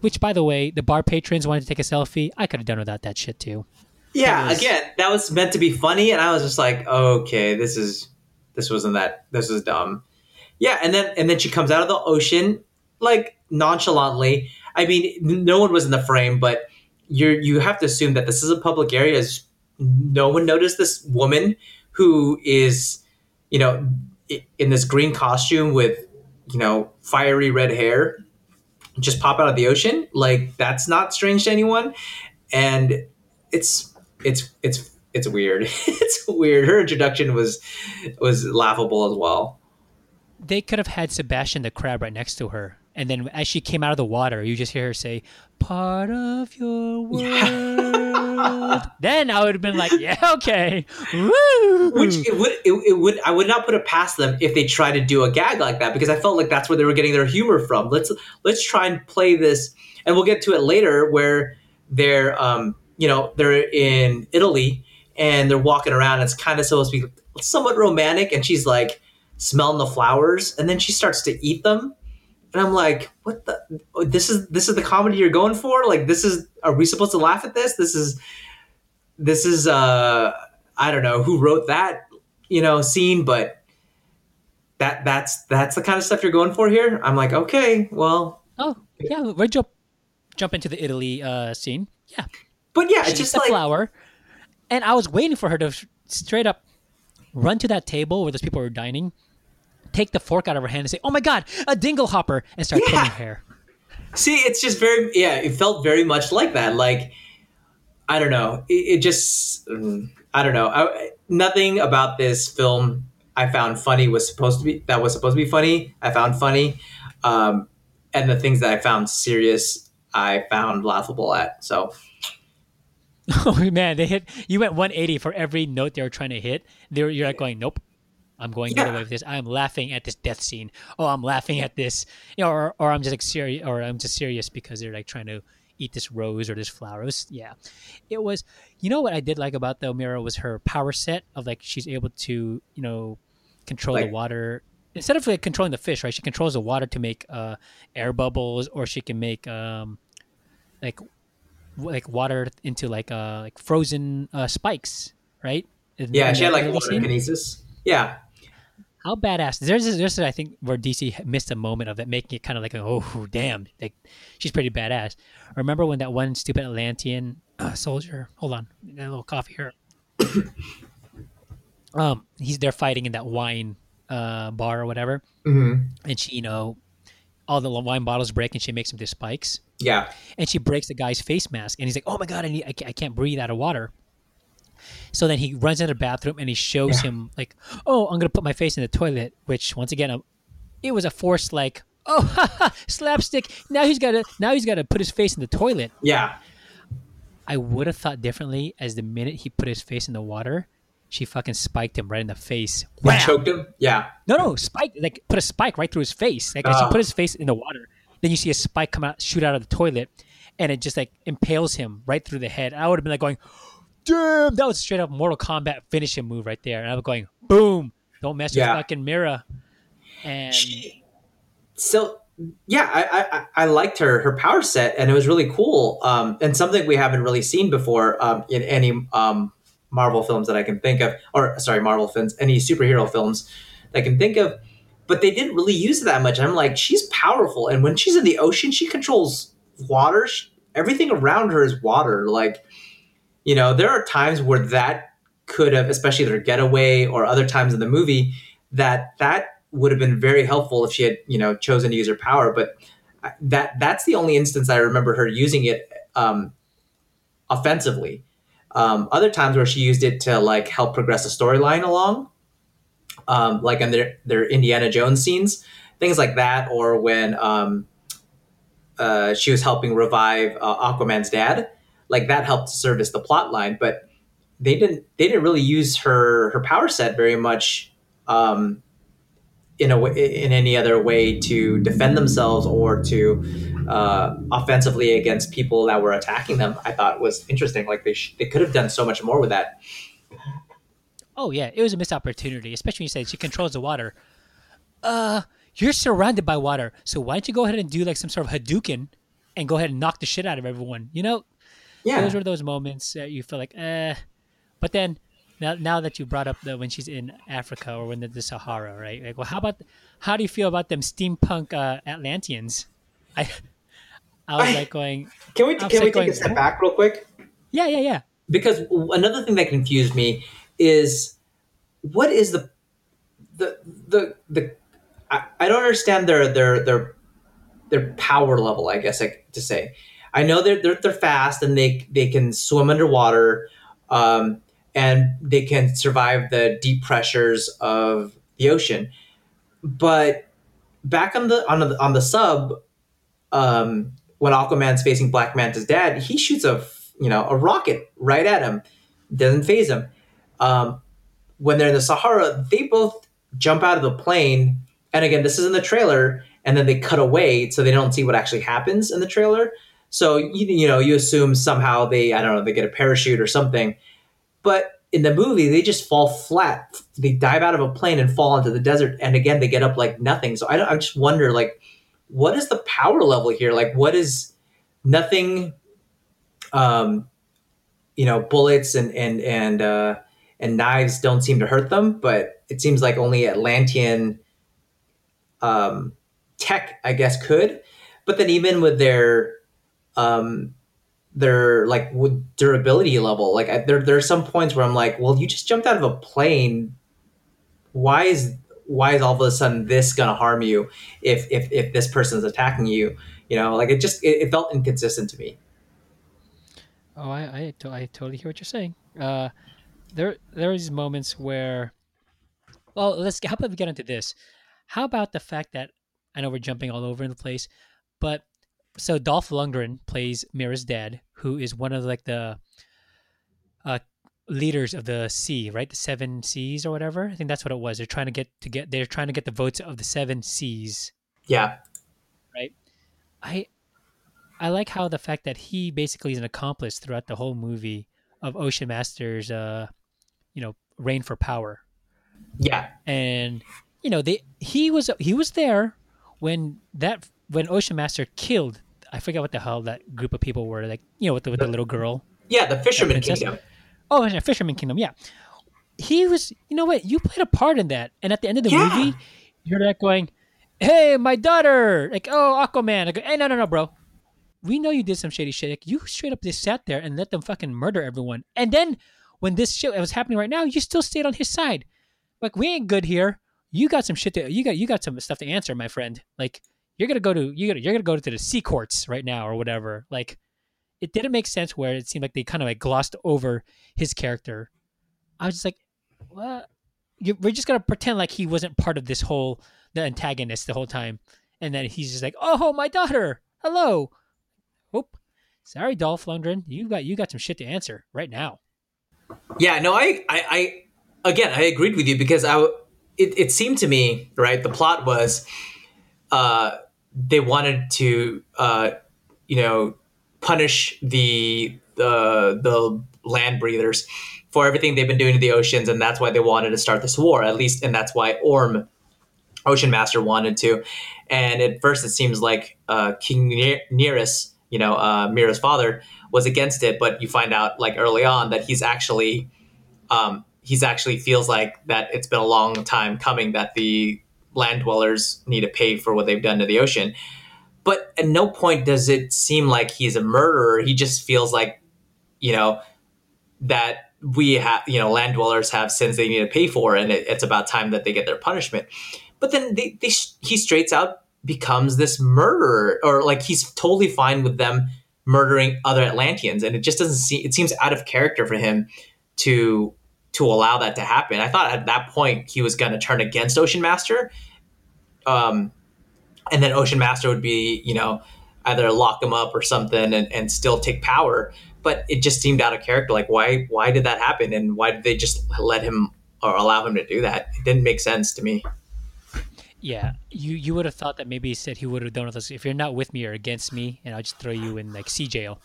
Which, by the way, the bar patrons wanted to take a selfie. I could have done without that shit too. Yeah, was- again, that was meant to be funny, and I was just like, okay, this is this wasn't that this was dumb. Yeah, and then and then she comes out of the ocean like nonchalantly. I mean, no one was in the frame, but you're you have to assume that this is a public area. Is no one noticed this woman who is, you know, in this green costume with, you know, fiery red hair, just pop out of the ocean? Like that's not strange to anyone, and it's it's it's it's weird. it's weird. Her introduction was was laughable as well. They could have had Sebastian the crab right next to her, and then as she came out of the water, you just hear her say, "Part of your world." then I would have been like, "Yeah, okay." Woo! Which it would it, it would I would not put it past them if they tried to do a gag like that because I felt like that's where they were getting their humor from. Let's let's try and play this, and we'll get to it later where they're um you know they're in Italy and they're walking around. It's kind of supposed to be somewhat romantic, and she's like smelling the flowers, and then she starts to eat them. And I'm like, what the? oh, This is this is the comedy you're going for? Like, this is? Are we supposed to laugh at this? This is, this is. uh I don't know who wrote that, you know, scene, but that that's that's the kind of stuff you're going for here. I'm like, okay, well, Oh, yeah, we jump jump into the Italy uh, scene. Yeah, but yeah, she it's just the like flower, and I was waiting for her to sh- straight up run to that table where those people were dining, take the fork out of her hand, and say, "Oh my god, a dingle hopper!" and start Yeah. pulling hair. See, it's just very yeah. It felt very much like that. Like I don't know. It, it just I don't know. I, nothing about this film I found funny was supposed to be that was supposed to be funny. I found funny, um, and the things that I found serious, I found laughable at. So Oh man, they hit you went 180 for every note they were trying to hit. They were, you're like going, "Nope, I'm going to get Yeah. away with this. I'm laughing at this death scene. Oh, I'm laughing at this. You know, or or I'm just like serious, or I'm just serious because they're like trying to eat this rose or this flower. It was, yeah, it was. You know what I did like about the Mera was her power set of like she's able to you know control the water instead of like controlling the fish. Right, she controls the water to make uh, air bubbles, or she can make um, like like water into like uh like frozen uh, spikes. Right. In- Yeah, she had like water kinesis. Yeah, How badass! There's this, there's I think where DC missed a moment of it, making it kind of like oh damn, like she's pretty badass. Remember when that one stupid Atlantean uh, soldier? Hold on, a little coffee here. um, he's there fighting in that wine uh, bar or whatever, Mhm. and she you know all the wine bottles break and she makes them into spikes yeah, and she breaks the guy's face mask and he's like oh my god i, need, I, can't, I can't breathe out of water so then he runs into the bathroom and he shows Yeah. him like oh i'm gonna put my face in the toilet which once again uh, it was a forced like oh slapstick now he's gotta now he's gotta put his face in the toilet yeah. i would have thought differently as the minute he put his face in the water she fucking spiked him right in the face Wham! choked him. Yeah, No, no, spike like put a spike right through his face. Like as he Oh. put his face in the water, then you see a spike come out, shoot out of the toilet, and it just like impales him right through the head. I would have been like going, "Damn!" That was straight up Mortal Kombat finishing move right there. And I was going, "Boom! Don't mess Yeah. with fucking Mera." And she, so yeah, I, I I- I liked her her power set, and it was really cool. Um, and something we haven't really seen before um, in any um Marvel films that I can think of, or sorry, Marvel films, any superhero films that I can think of. But they didn't really use it that much. And I'm like, she's powerful, and when she's in the ocean, she controls water. She, everything around her is water. Like, you know, there are times where that could have, especially their getaway or other times in the movie, that that would have been very helpful if she had, you know, chosen to use her power. But that that's the only instance I remember her using it um, offensively. Um, other times where she used it to like help progress the storyline along, um, like in their their Indiana Jones scenes, things like that, or when um, uh, she was helping revive uh, Aquaman's dad, like that helped service the plot line. But they didn't they didn't really use her her power set very much um, in a in any other way to defend themselves or to uh, offensively against people that were attacking them. I thought was interesting. Like they sh- they could have done so much more with that. Oh yeah, it was a missed opportunity, especially when you said she controls the water. Uh, you're surrounded by water, so why don't you go ahead and do like some sort of Hadouken and go ahead and knock the shit out of everyone? You know, Yeah, those were those moments that you feel like, eh. But then now, now that you brought up the when she's in Africa or when the, the Sahara, right? Like, well, how about how do you feel about them steampunk uh, Atlanteans? I I was I- like going, can we can we sick take a step back real quick? yeah, yeah, yeah. because another thing that confused me is what is the the the the I, I don't understand their their their their power level i guess I, to say. I know they're, they're they're fast and they they can swim underwater um, and they can survive the deep pressures of the ocean. But back on the on the on the sub um, when aquaman's facing black manta's dad he shoots a you know a rocket right at him doesn't phase him um, when they're in the sahara they both jump out of the plane. And again this is in the trailer and then they cut away so they don't see what actually happens in the trailer. So you, you know you assume somehow they i don't know they get a parachute or something. But in the movie they just fall flat. They dive out of a plane and fall into the desert and again they get up like nothing. So i, I just wonder like what is the power level here? Like what is nothing um you know bullets and and and uh and knives don't seem to hurt them but it seems like only atlantean um tech i guess could. But then even with their um their like durability level like I, there there are some points where i'm like well you just jumped out of a plane why is why is all of a sudden this gonna harm you if if if this person's attacking you? You know like it just it, it felt inconsistent to me. Oh, I I, I totally hear what you're saying. Uh, there there are these moments where, well, let's how about we get into this? How about the fact that I know we're jumping all over the place, but so Dolph Lundgren plays Mera's dad, who is one of like the, uh, leaders of the sea, right? The seven seas or whatever. I think that's what it was. They're trying to get to get. They're trying to get the votes of the seven seas. Yeah. Right. I I like how the fact that he basically is an accomplice throughout the whole movie of Ocean Master's uh you know reign for power. Yeah. And you know, they he was he was there when that when Ocean Master killed I forget what the hell that group of people were like, you know, with the, with the little girl. Yeah. The Fisherman? Kingdom. Oh, yeah, Fisherman Kingdom, yeah. He was, you know what? You played a part in that, and at the end of the Yeah. movie, you're like going, "Hey, my daughter!" Like, "Oh, Aquaman!" I go, "Hey, no, no, no, bro. We know you did some shady shit. Like, you straight up just sat there and let them fucking murder everyone. And then when this shit was happening right now, you still stayed on his side. Like, we ain't good here. You got some shit to you got you got some stuff to answer, my friend. Like, you're gonna go to you gotta you're gonna go to the sea courts right now or whatever. Like, it didn't make sense where it seemed like they kind of like glossed over his character. I was just like, what? You, we're just gonna pretend like he wasn't part of this whole the antagonist the whole time, and then he's just like, oh, my daughter, hello. Oop, sorry, Dolph Lundgren, you got you got some shit to answer right now. Yeah, no, I, I, I again, I agreed with you because I, it, it seemed to me, right, the plot was, uh, they wanted to, uh, you know, punish the the the land breathers for everything they've been doing to the oceans, and that's why they wanted to start this war. At least, and that's why Orm, Ocean Master, wanted to. And at first, it seems like uh, King Ne- you know, uh, Mera's father, was against it. But you find out, like early on, that he's actually, um, he's actually feels like that it's been a long time coming that the land dwellers need to pay for what they've done to the ocean. But at no point does it seem like he's a murderer. He just feels like, you know, that we have, you know, land dwellers have sins they need to pay for, and it, it's about time that they get their punishment. But then they, they he straights out becomes this murderer, or like he's totally fine with them murdering other Atlanteans, and it just doesn't seem. It seems out of character for him to to allow that to happen. I thought at that point he was going to turn against Ocean Master, um, and then Ocean Master would be, you know, either lock him up or something and, and still take power. But it just seemed out of character. Like why why did that happen, and why did they just let him or allow him to do that? It didn't make sense to me. Yeah, you you would have thought that maybe he said he would have done this. If you're not with me or against me, and I'll just throw you in like sea jail.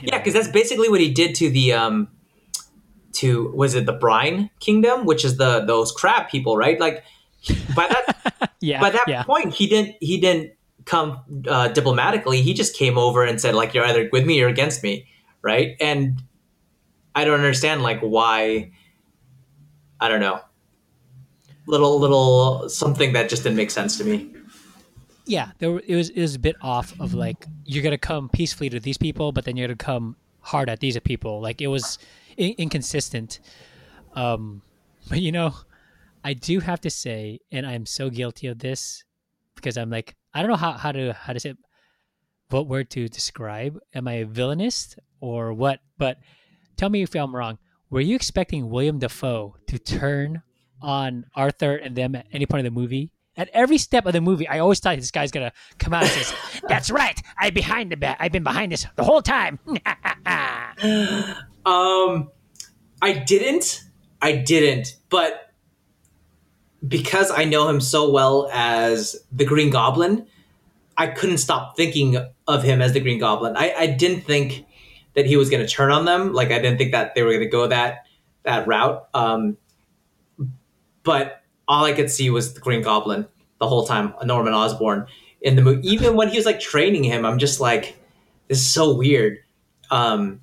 You Yeah, because that's basically what he did to the um to was it the Brine Kingdom, which is the those crab people, right? Like by that yeah, by that yeah. point he didn't he didn't come uh, diplomatically. He just came over and said like you're either with me or against me, right? And I don't understand like why. I don't know. Little little something that just didn't make sense to me. yeah, there it was it was a bit off of like you're gonna come peacefully to these people, but then you're gonna come hard at these people. Like it was in- inconsistent. Um, but you know, I do have to say, and I'm so guilty of this because I'm like I don't know how how to how to say what word to describe. Am I a villainist or what? But tell me if I'm wrong. Were you expecting William Dafoe to turn on Arthur and them at any point of the movie? At every step of the movie, I always thought this guy's gonna come out and says, "That's right, I behind the bat. I've been behind this the whole time." Um, I didn't. I didn't. But because I know him so well as the Green Goblin, I couldn't stop thinking of him as the Green Goblin. I, I didn't think that he was going to turn on them. Like I didn't think that they were going to go that that route. Um, but all I could see was the Green Goblin the whole time, Norman Osborn in the movie. Even when he was like training him, I'm just like, this is so weird. Um,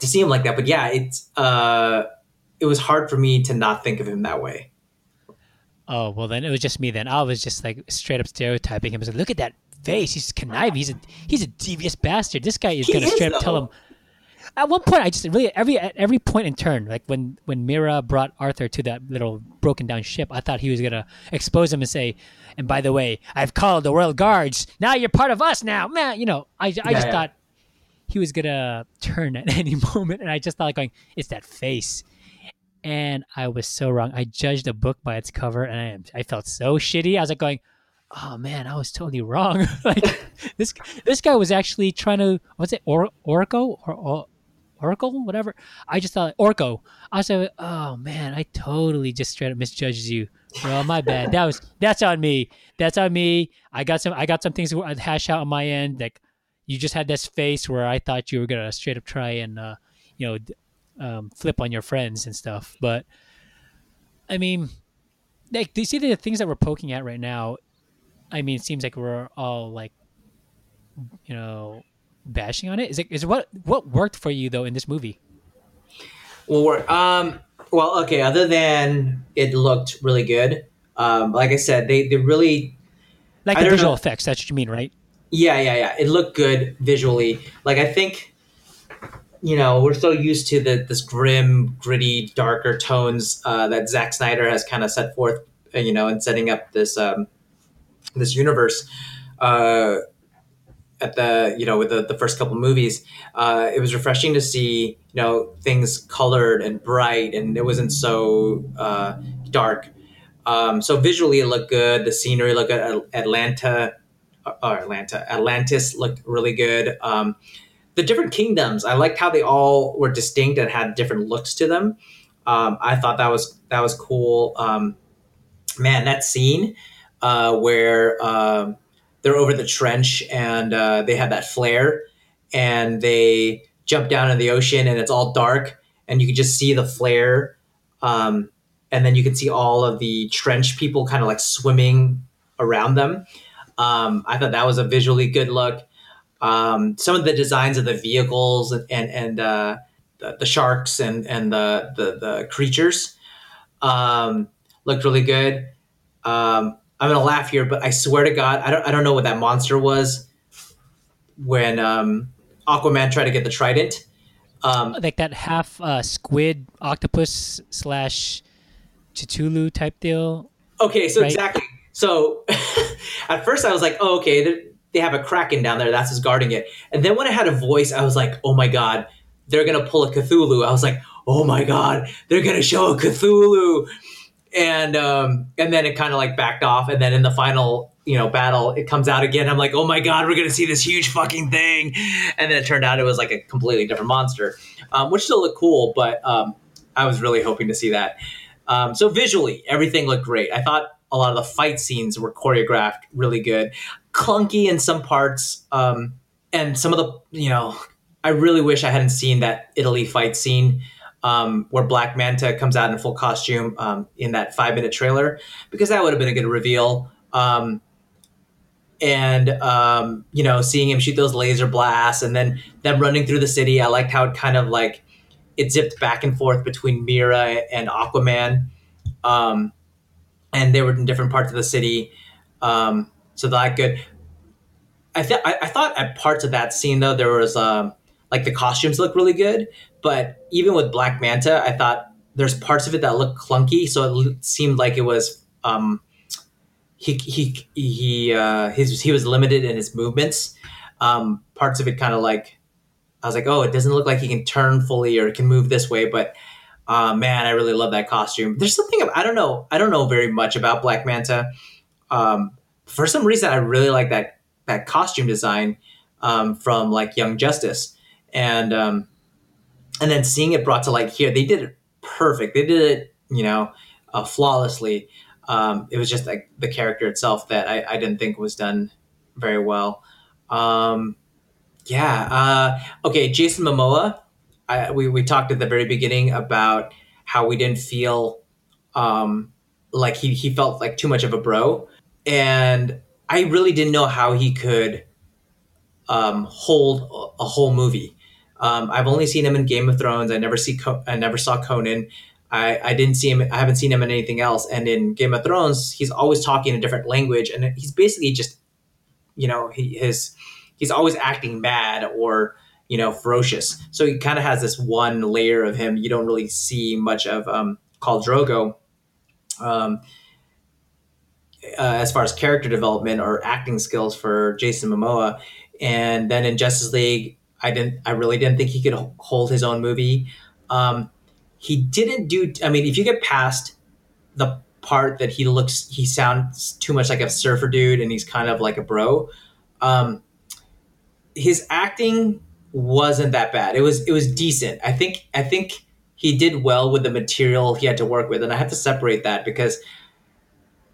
to see him like that. But yeah, it's uh, it was hard for me to not think of him that way. oh well, then it was just me. Then I was just like straight up stereotyping him. I was like, "Look at that face. He's conniving. He's a he's a devious bastard. This guy is He gonna is, straight up tell him." At one point, I just really every at every point in turn, like when when Mera brought Arthur to that little broken down ship, I thought he was gonna expose him and say, "And by the way, I've called the royal guards. Now you're part of us. Now, man, you know." I I just yeah. thought he was gonna turn at any moment, and I just thought like going, "It's that face." And I was so wrong. I judged a book by its cover, and I I felt so shitty. I was like going, "Oh man, I was totally wrong." like this this guy was actually trying to what's it or Orko or, or Oracle, whatever. I just thought Orko. I said, oh man, I totally just straight up misjudged you, bro. My bad. That was that's on me. That's on me. I got some. I got some things to hash out on my end. Like you just had this face where I thought you were gonna straight up try and uh, you know um, flip on your friends and stuff. But I mean, like do you see the things that we're poking at right now? I mean, it seems like we're all like, you know, bashing on it. Is it is what what worked for you though in this movie? Well, we're, um, well, okay. Other than it looked really good, um, like I said, they they really, Like I the visual know. effects. That's what you mean, right? yeah, yeah, yeah. It looked good visually. Like I think, you know, we're so used to the this grim, gritty, darker tones uh, that Zack Snyder has kind of set forth, uh, you know, in setting up this um, this universe. Uh, at the you know with the, the first couple movies uh, it was refreshing to see you know things colored and bright and it wasn't so uh, dark. Um, so visually it looked good. The scenery looked At- atlanta uh, or atlanta atlantis looked really good. Um, the different kingdoms i liked how they all were distinct and had different looks to them. Um, i thought that was that was cool. Um, man that scene uh, where um, they're over the trench and uh, they have that flare and they jump down in the ocean and it's all dark and you can just see the flare um, and then you can see all of the trench people kind of like swimming around them. Um, i thought that was a visually good look. Um, some of the designs of the vehicles and and, and uh, the, the sharks and and the the, the creatures um, looked really good. Um, I'm gonna laugh here, but I swear to God, I don't I don't know what that monster was when um, Aquaman tried to get the trident. Um, Like that half uh, squid octopus slash Cthulhu type deal. okay, so Right. exactly. So at first I was like, oh, okay, they- have a kraken down there. That's who's guarding it. And then when it had a voice, I was like, oh my God, they're gonna pull a Cthulhu. I was like, oh my God, they're gonna show a Cthulhu. And um, and then it kind of like backed off. And then in the final, you know, battle, it comes out again. I'm like, oh my God, we're gonna see this huge fucking thing. And then it turned out it was like a completely different monster, um, which still looked cool. But um, I was really hoping to see that. Um, so visually, everything looked great. I thought a lot of the fight scenes were choreographed really good, clunky in some parts, um, and some of the you know, I really wish I hadn't seen that Italy fight scene um, where Black Manta comes out in full costume um, in that five minute trailer because that would have been a good reveal. Um, and um, you know, seeing him shoot those laser blasts and then them running through the city, I liked how it kind of like it zipped back and forth between Mera and Aquaman, um, and they were in different parts of the city. Um, so that good. I, th- I I thought at parts of that scene though there was like the costumes look really good, but even with Black Manta, I thought there's parts of it that look clunky, so it seemed like it was um, he he he uh, his he was limited in his movements. Um, parts of it kind of like I was like, oh, it doesn't look like he can turn fully or can move this way, but uh, man, I really love that costume. There's something I don't know. I don't know very much about Black Manta. Um, for some reason, I really like that that costume design um, from like Young Justice, and um, and then seeing it brought to light here, they did it perfect. They did it, you know, uh, flawlessly. Um, it was just like the character itself that I, I didn't think was done very well. Um, yeah. Uh, okay, Jason Momoa. I, we we talked at the very beginning about how we didn't feel um, like he he felt like too much of a bro, and I really didn't know how he could um, hold a a whole movie. Um, I've only seen him in Game of Thrones. I never see Co- I never saw Conan. I, I didn't see him. I haven't seen him in anything else. And in Game of Thrones, he's always talking a different language, and he's basically just, you know, he his he's always acting mad or you know ferocious. So he kind of has this one layer of him. You don't really see much of um, Khal Drogo. Um, uh, as far as character development or acting skills for Jason Momoa, and then in Justice League, I didn't. I really didn't think he could hold his own movie. Um, he didn't do. I mean, if you get past the part that he looks, he sounds too much like a surfer dude, and he's kind of like a bro. Um, his acting wasn't that bad. It was it was decent. I think I think he did well with the material he had to work with, and I have to separate that because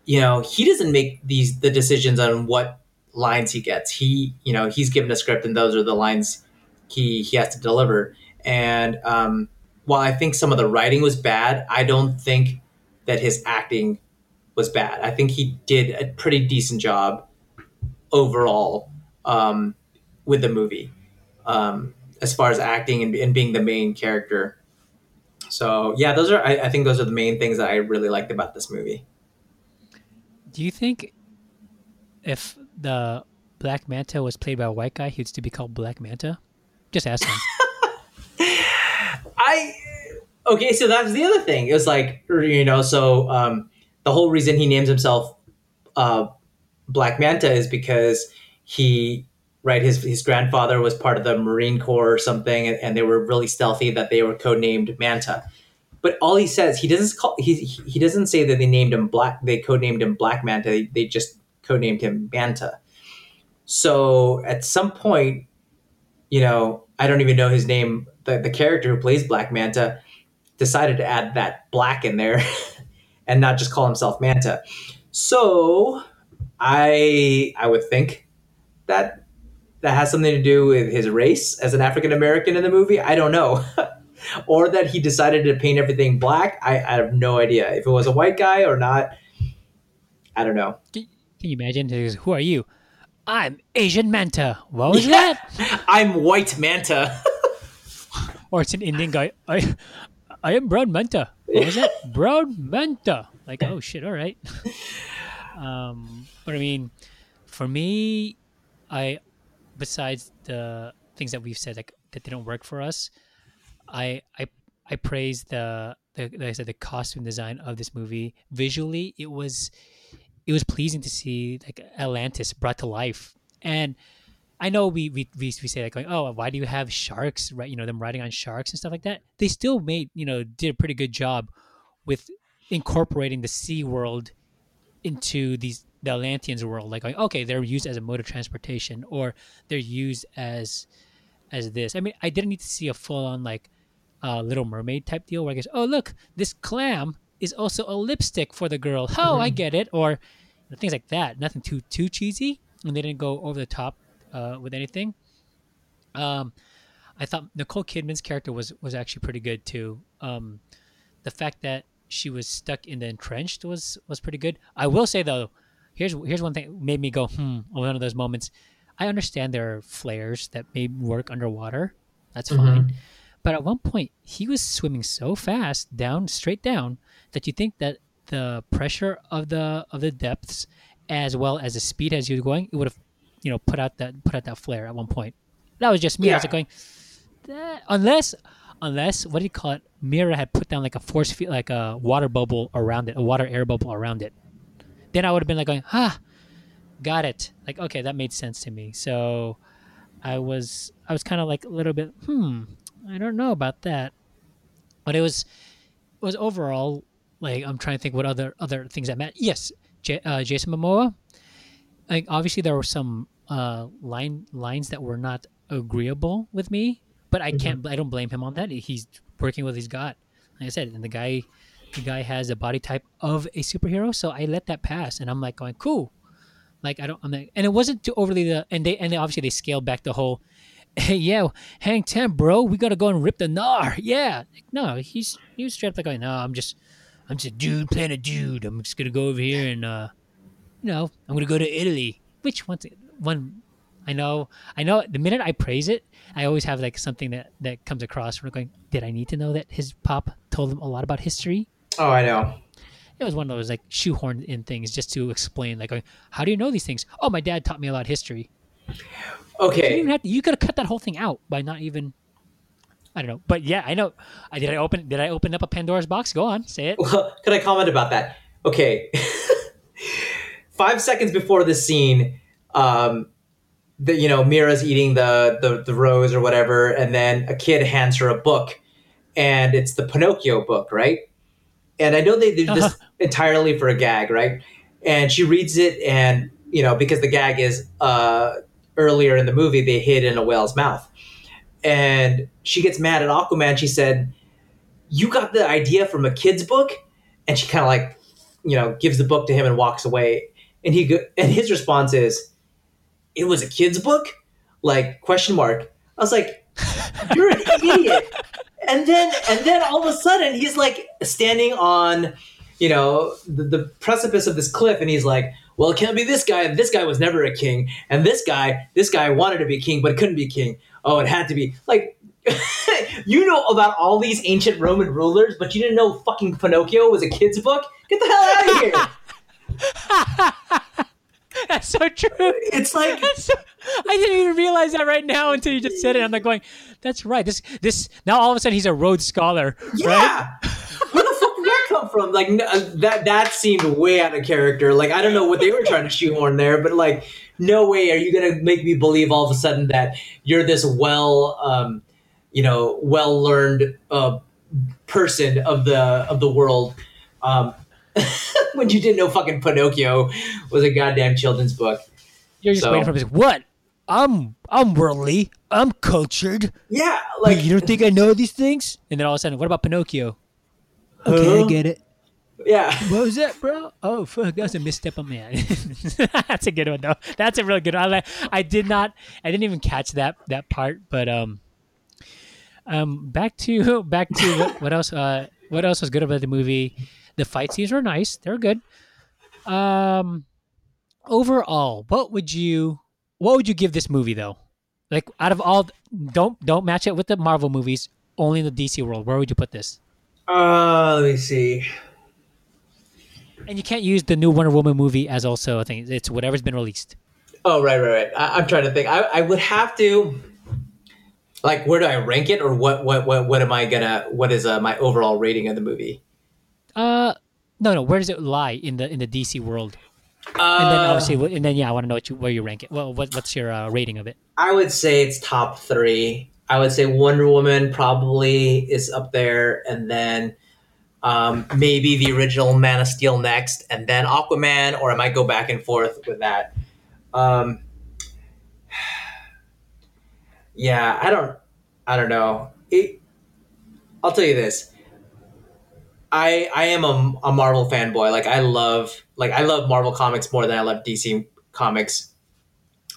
you know he doesn't make these the decisions on what lines he gets. He you know he's given a script, and those are the lines he he has to deliver. And um, while I think some of the writing was bad, I don't think that his acting was bad. I think he did a pretty decent job overall um, with the movie um, as far as acting and, and being the main character. So yeah, those are I, I think those are the main things that I really liked about this movie. Do you think if the Black Manta was played by a white guy, he'd still be called Black Manta? Just asking. I okay, so that's the other thing. It was like you know, so um, the whole reason he names himself uh, Black Manta is because he right his his grandfather was part of the Marine Corps or something, and, and they were really stealthy that they were codenamed Manta. But all he says, he doesn't call he he doesn't say that they named him Black. They codenamed him Black Manta. They, they just codenamed him Manta. So at some point, you know, I don't even know his name. The, the character who plays Black Manta decided to add that black in there and not just call himself Manta. So I I would think that that has something to do with his race as an African American in the movie. I don't know. or that he decided to paint everything black. I, I have no idea. If it was a white guy or not, I don't know. Can can you imagine? Who are you? I'm Asian Manta. What was that? I'm white manta. Or it's an Indian guy. I, I am brown manta. What was that? brown manta. Like, oh shit, all right. um, but I mean, for me, I, besides the things that we've said like that didn't work for us, I I I praise the the like I said the costume design of this movie. Visually, it was it was pleasing to see like Atlantis brought to life. And I know we we we, we say like oh, why do you have sharks? Right, you know them riding on sharks and stuff like that. They still made you know did a pretty good job with incorporating the sea world into these the Atlanteans world. Like, okay, they're used as a mode of transportation, or they're used as as this. I mean, I didn't need to see a full on like uh, Little Mermaid type deal where I guess, oh look, this clam is also a lipstick for the girl. Oh, I get it. Or you know, things like that. Nothing too too cheesy, and they didn't go over the top uh, with anything. Um, I thought Nicole Kidman's character was was actually pretty good too. Um, the fact that she was stuck in the entrenched was was pretty good. I will say though, here's here's one thing made me go hmm. One of those moments. I understand there are flares that may work underwater. That's fine. But at one point, he was swimming so fast down, straight down, that you think that the pressure of the of the depths, as well as the speed as you're going, it would have, you know, put out that put out that flare at one point. That was just me. I was like going, that, unless unless what do you call it? Mera had put down like a force field, like a water bubble around it, a water air bubble around it. Then I would have been like going, ah, got it. Like okay, that made sense to me. So I was I was kind of like a little bit, hmm, I don't know about that. But it was it was overall like I'm trying to think what other other things that meant. Yes, J- uh, Jason Momoa. Like obviously there were some uh, line lines that were not agreeable with me, but I can't I don't blame him on that. He's working with what he's got. Like I said, and the guy the guy has a body type of a superhero, so I let that pass, and I'm like going cool. Like I don't, I'm like, and it wasn't too overly the, and they and they obviously they scaled back the whole, hey yeah, hang ten, bro, we gotta go and rip the gnar, yeah. Like, no, he's he was straight up like, going, no, I'm just, I'm just a dude playing a dude. I'm just gonna go over here and, uh, you know, I'm gonna go to Italy. Which one, one, I know, I know. The minute I praise it, I always have like something that that comes across. Where I'm going, did I need to know that his pop told him a lot about history? Oh, I know. it was one of those like shoehorned in things just to explain like going, how do you know these things oh my dad taught me a lot of history you, Okay. even have to, you could have cut that whole thing out by not even i don't know but yeah i know i did i open did i open up a pandora's box go on say it Well, could I comment about that? Okay. Five seconds before the scene, um, the, you know, Mera's eating the, the the rose or whatever, and then a kid hands her a book, and it's the Pinocchio book, right? And I know they did this entirely for a gag, right? And she reads it, and you know, because the gag is uh, earlier in the movie, they hid in a whale's mouth, and she gets mad at Aquaman. She said, "You got the idea from a kid's book," and she kind of like, you know, gives the book to him and walks away. And he go- and his response is, "It was a kid's book?" Like question mark. I was like, "You're an idiot." And then and then all of a sudden he's like standing on, you know, the, the precipice of this cliff, and he's like. Well, it can't be this guy. This guy was never a king, and this guy, this guy wanted to be king, but couldn't be king. Oh, it had to be like you know about all these ancient Roman rulers, but you didn't know fucking Pinocchio was a kid's book? Get the hell out of here. That's so true. It's like so- I didn't even realize that right now until you just said it. I'm like going, "That's right." This, this. Now all of a sudden he's a Rhodes Scholar, right? yeah. Where the fuck did that come from? Like uh, that that seemed way out of character. Like I don't know what they were trying to shoehorn there, but like no way are you going to make me believe all of a sudden that you're this well um you know, well learned uh person of the of the world um when you didn't know fucking Pinocchio was a goddamn children's book. You're just So- waiting for to "What? I'm I'm worldly. I'm cultured. Yeah, Like like you don't think I know these things?" And then all of a sudden, what about Pinocchio? Okay, I get it. Yeah. What was that, bro? Oh fuck, that was a misstep on man. That's a good one though. That's a really good one. I, like- I did not, I didn't even catch that that part. But um, um, back to back to what, what else? Uh, what else was good about the movie? The fight scenes were nice. They're good. Um, overall, what would you what would you give this movie though? Like out of all, don't don't match it with the Marvel movies. Only in the DC world. Where would you put this? Uh, let me see. And you can't use the new Wonder Woman movie as also a thing. It's whatever's been released. Oh, right, right, right. I, I'm trying to think. I, I would have to, like, where do I rank it, or what, what, what, what am I gonna? What is uh, my overall rating of the movie? Uh, no, no. Where does it lie in the in the DC world? Uh, And then obviously, and then yeah, I want to know what you, where you rank it. Well, what, what's your uh, rating of it? I would say it's top three. I would say Wonder Woman probably is up there, and then um, maybe the original Man of Steel next, and then Aquaman, or I might go back and forth with that. Um, yeah, I don't, I don't know. It, I'll tell you this. I I am a, a Marvel fanboy. Like I love like I love Marvel comics more than I love DC comics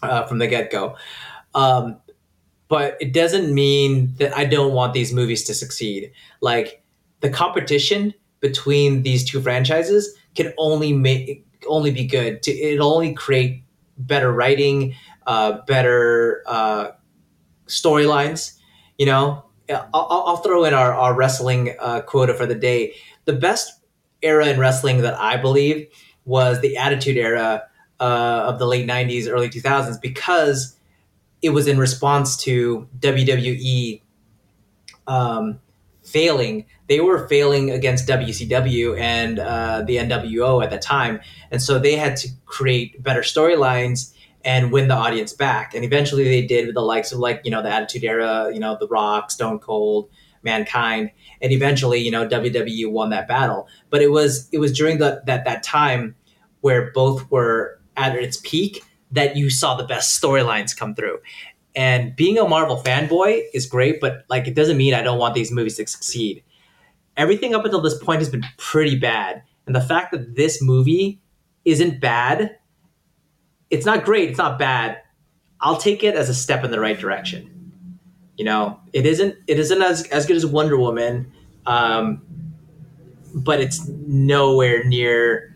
uh, from the get go. Um, but it doesn't mean that I don't want these movies to succeed. Like the competition between these two franchises can only make only be good. To it'll only create better writing, uh, better uh, storylines. You know, I'll, I'll I'll throw in our, our wrestling uh, quota for the day. The best era in wrestling that I believe was the Attitude Era uh, of the late '90s, early 2000s, because it was in response to WWE um, failing. They were failing against WCW and uh, the NWO at the time, and so they had to create better storylines and win the audience back. And eventually, they did with the likes of like you know the Attitude Era, you know The Rock, Stone Cold, Mankind, and eventually you know WWE won that battle. But it was it was during the, that that time where both were at its peak that you saw the best storylines come through. And being a Marvel fanboy is great, but like it doesn't mean I don't want these movies to succeed. Everything up until this point has been pretty bad. And the fact that this movie isn't bad, it's not great, it's not bad. I'll take it as a step in the right direction. You know, it isn't it isn't as, as good as Wonder Woman, um, but it's nowhere near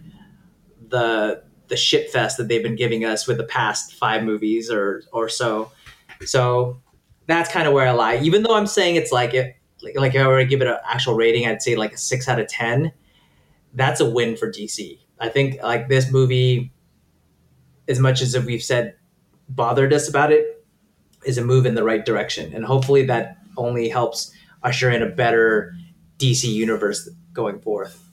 the the shit fest that they've been giving us with the past five movies or or so. So that's kind of where I lie. Even though I'm saying it's like it like, like if I were to give it an actual rating, I'd say like a six out of ten. That's a win for DC. I think like this movie, as much as we've said bothered us about it, is a move in the right direction, and hopefully that only helps usher in a better DC universe going forth.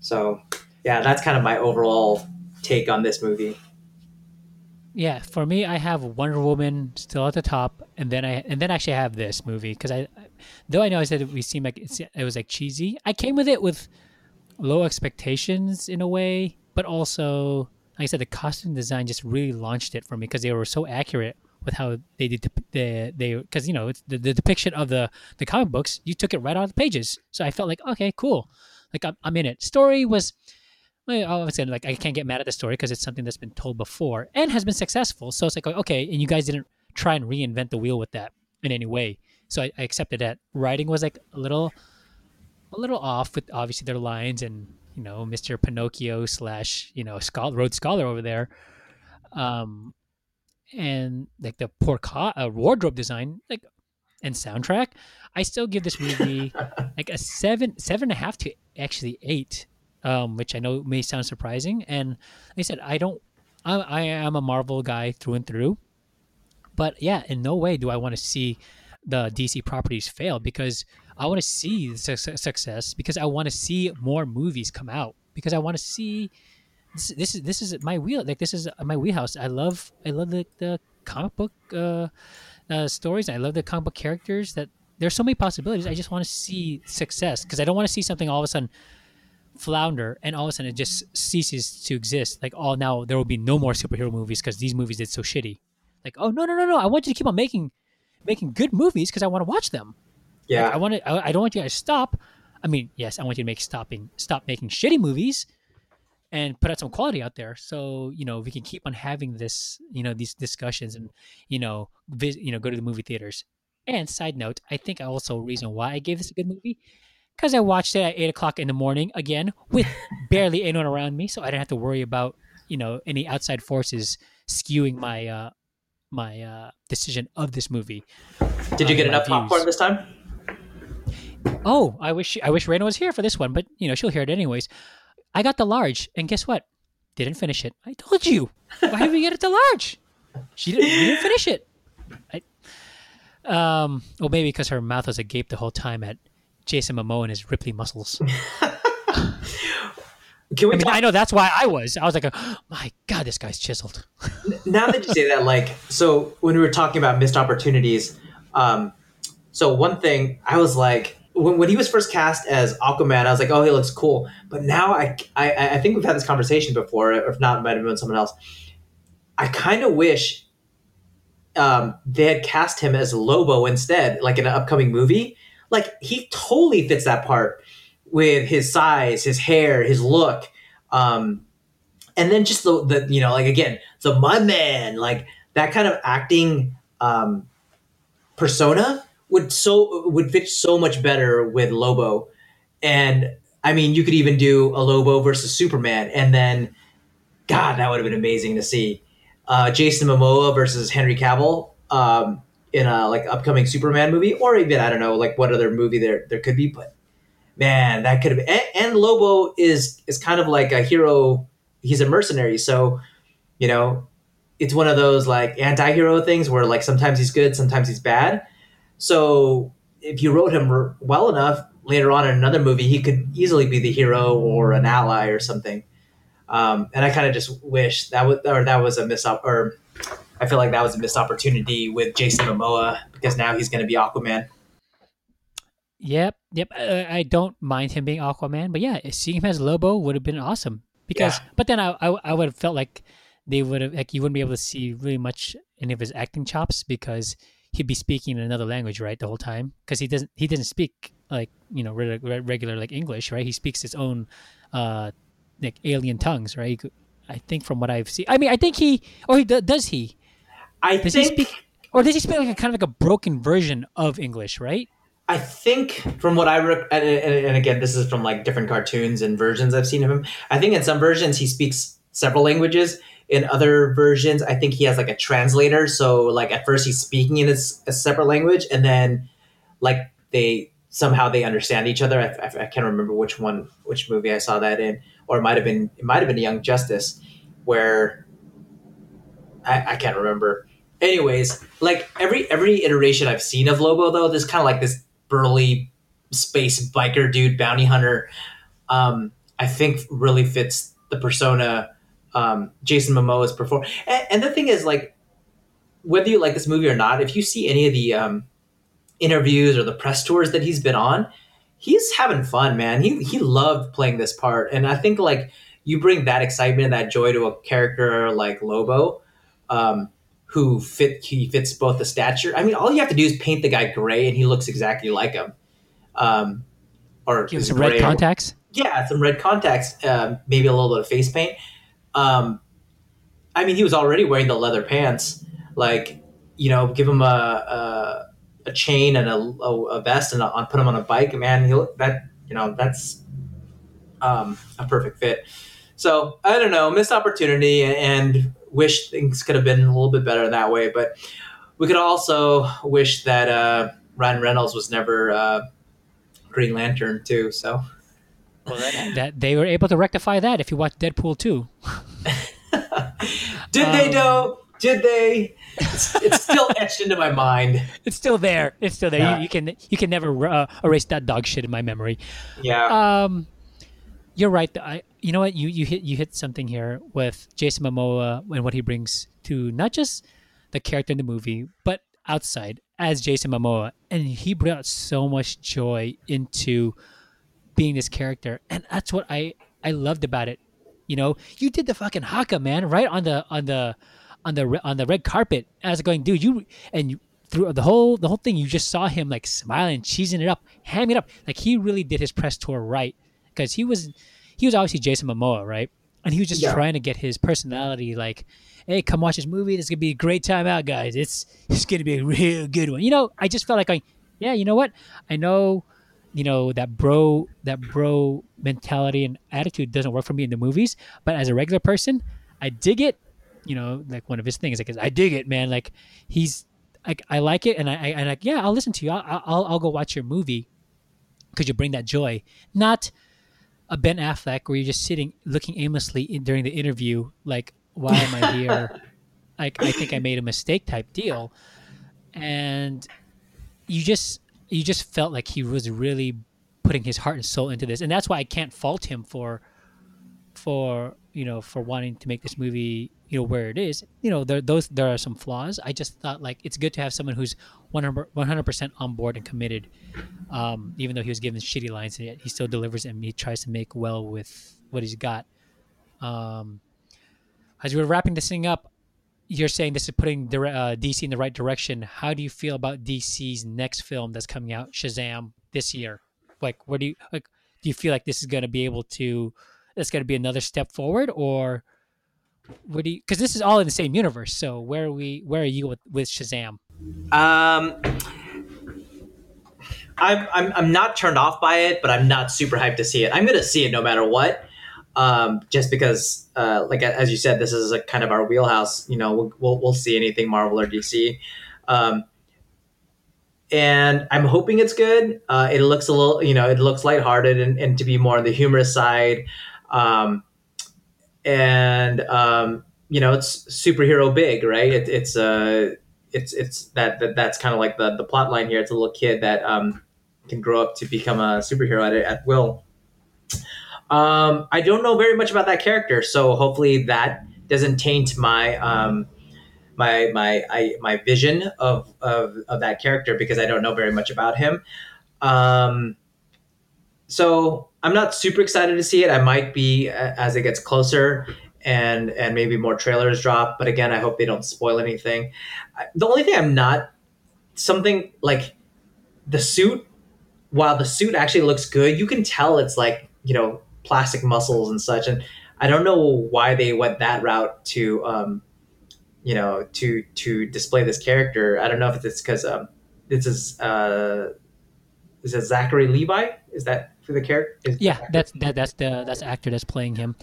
So yeah, that's kind of my overall take on this movie. Yeah, for me, I have Wonder Woman still at the top, and then I and then actually I have this movie because I, though I know I said we seem like it was like cheesy. I came with it with low expectations in a way, but also like I said, the costume design just really launched it for me because they were so accurate with how they did the they because you know it's the, the depiction of the the comic books. You took it right out of the pages, so I felt like okay, cool, like I'm, I'm in it. Story was. Well, obviously, like I can't get mad at the story because it's something that's been told before and has been successful. So it's like okay, and you guys didn't try and reinvent the wheel with that in any way. So I, I accepted that. Writing was like a little, a little off with obviously their lines and you know Mr. Pinocchio slash you know scholar, Rhodes Scholar over there, um, and like the poor co- uh, wardrobe design like and soundtrack. I still give this movie like a seven, seven and a half to actually eight, um, which I know may sound surprising. And like I said, I don't, I, I am a Marvel guy through and through, but yeah, in no way do I want to see the DC properties fail because I want to see success because I want to see more movies come out because I want to see this, this is this is my wheel like this is my wheelhouse. I love I love the, the comic book uh, uh, stories. I love the comic book characters. That there's so many possibilities. I just want to see success because I don't want to see something all of a sudden flounder and all of a sudden it just ceases to exist. Like oh now there will be no more superhero movies because these movies did so shitty. Like oh no no no no I want you to keep on making making good movies because I want to watch them. Yeah. Like, I want to. I, I don't want you guys to stop. I mean, yes, I want you to make stopping stop making shitty movies, and put out some quality out there. So you know we can keep on having this, you know, these discussions, and you know, vis- you know, go to the movie theaters. And side note, I think also reason why I gave this a good movie because I watched it at eight o'clock in the morning again with barely anyone around me, so I didn't have to worry about you know any outside forces skewing my uh my uh decision of this movie. Did you uh, get enough popcorn this time? Oh, I wish I wish Raina was here for this one, but you know she'll hear it anyways. I got the large, and guess what? Didn't finish it. I told you. Why did we get it the large? She didn't, didn't finish it. I, um, well, maybe because her mouth was agape the whole time at Jason Momoa and his Ripley muscles. Can we I mean, talk I know that's why I was. I was like, oh, my God, this guy's chiseled. now that you say that, like, so when we were talking about missed opportunities, um, so one thing I was like, when, when he was first cast as Aquaman, I was like, oh, he looks cool. But now I, I, I think we've had this conversation before, or if not, it might have been someone else. I kind of wish um, they had cast him as Lobo instead, like in an upcoming movie. Like he totally fits that part with his size, his hair, his look. Um, and then just the, the you know like again the mud man like that kind of acting um, persona would so would fit so much better with Lobo, and I mean you could even do a Lobo versus Superman, and then God that would have been amazing to see uh, Jason Momoa versus Henry Cavill um, in a like upcoming Superman movie, or even I don't know like what other movie there there could be, but man that could have and, and Lobo is is kind of like a hero. He's a mercenary so you know it's one of those like anti-hero things where like sometimes he's good sometimes he's bad. So if you wrote him r- well enough later on in another movie he could easily be the hero or an ally or something. Um, and i kind of just wish that was or that was a miss op- or i feel like that was a missed opportunity with jason momoa because now he's going to be aquaman Yep, yep. Uh, I don't mind him being Aquaman, but yeah, seeing him as Lobo would have been awesome. Because, Yeah. but then I, I, I would have felt like they would have like you wouldn't be able to see really much any of his acting chops because he'd be speaking in another language, right, the whole time. Because he doesn't he doesn't speak like you know re- re- regular like English, right? He speaks his own uh like alien tongues, right? Could- I think from what I've seen, I mean, I think he or he does he i does think he speak or does he speak like a kind of like a broken version of English, right? I think from what I and, and, and again, this is from like different cartoons and versions I've seen of him. I think in some versions he speaks several languages. In other versions, I think he has like a translator. So like at first he's speaking in his, a separate language, and then like they somehow they understand each other. I, I, I can't remember which one, which movie I saw that in, or it might have been it might have been Young Justice, where I, I can't remember. Anyways, like every every iteration I've seen of Lobo though, there's kind of like this burly space biker dude bounty hunter. Um, I think really fits the persona um, Jason Momoa's perform. And, and the thing is, like, whether you like this movie or not, if you see any of the um, interviews or the press tours that he's been on, he's having fun, man. He he loved playing this part, and I think like you bring that excitement and that joy to a character like Lobo, um, who fit he fits both the stature. I mean, all you have to do is paint the guy gray, and he looks exactly like him. Um, or Give him some red or- contacts. yeah, some red contacts, um, maybe a little bit of face paint. Um, I mean, he was already wearing the leather pants. Like, you know, give him a a, a chain and a, a, a vest and a, put him on a bike. Man, he'll that you know that's um, a perfect fit. So I don't know, missed opportunity and wish things could have been a little bit better that way. But we could also wish that uh, Ryan Reynolds was never uh, Green Lantern too. So. well, That they were able to rectify that if you watch Deadpool 2. Did they Um, though? Did they? It's, it's still etched into my mind. It's still there. It's still there. Yeah. You, you can you can never uh, erase that dog shit in my memory. Yeah. Um, you're right. I you know what you you hit you hit something here with Jason Momoa and what he brings to not just the character in the movie, but outside as Jason Momoa, and he brought so much joy into being this character, and that's what I I loved about it. You know, you did the fucking haka man right on the on the on the on the red carpet. as going, dude, you and you through the whole the whole thing, you just saw him like smiling, cheesing it up, hamming it up. Like he really did his press tour right because he was he was obviously Jason Momoa, right? And he was just Yeah. trying to get his personality like, hey, come watch this movie. This is gonna be a great time out, guys. It's it's gonna be a real good one. You know, I just felt like going, yeah, you know what? I know, you know that bro that bro mentality and attitude doesn't work for me in the movies, but as a regular person, I dig it. You know, like one of his things, like I dig it, man. Like he's like I like it, and I, I and like yeah, I'll listen to you. I'll I'll, I'll go watch your movie because you bring that joy, not a Ben Affleck where you're just sitting looking aimlessly in, during the interview, like why am I here? like I think I made a mistake type deal, and you just you just felt like he was really putting his heart and soul into this, and that's why I can't fault him for for you know for wanting to make this movie you know where it is you know there those there are some flaws. I just thought like it's good to have someone who's 100 percent on board and committed um, even though he was given shitty lines and yet he still delivers and he tries to make well with what he's got. Um, as we're wrapping this thing up you're saying this is putting uh, dc in the right direction. How do you feel about dc's next film that's coming out shazam this year? Like what do you like do you feel like this is going to be able to it's going to be another step forward or what do you because this is all in the same universe so where are we where are you with, with shazam Um, I'm, I'm I'm not turned off by it, but I'm not super hyped to see it. I'm gonna see it no matter what. Um, just because, uh, like as you said, this is a kind of our wheelhouse. You know, we'll we'll, we'll see anything Marvel or DC. Um, and I'm hoping it's good. Uh, it looks a little, you know, it looks lighthearted and, and to be more on the humorous side. Um, and um, you know, it's superhero big, right? It, it's uh, it's it's that, that that's kind of like the the plot line here. It's a little kid that um, can grow up to become a superhero at, at will. Um, I don't know very much about that character, so hopefully that doesn't taint my um, my my I, my vision of, of of that character because I don't know very much about him. Um, so I'm not super excited to see it. I might be as it gets closer and and maybe more trailers drop. But again, I hope they don't spoil anything. The only thing I'm not something like the suit. While the suit actually looks good, you can tell it's like you know plastic muscles and such. And I don't know why they went that route to um, you know to to display this character. I don't know if it's because um, this is uh, is it Zachary Levi? Is that for the character? Yeah that's that, that's the that's the actor that's playing him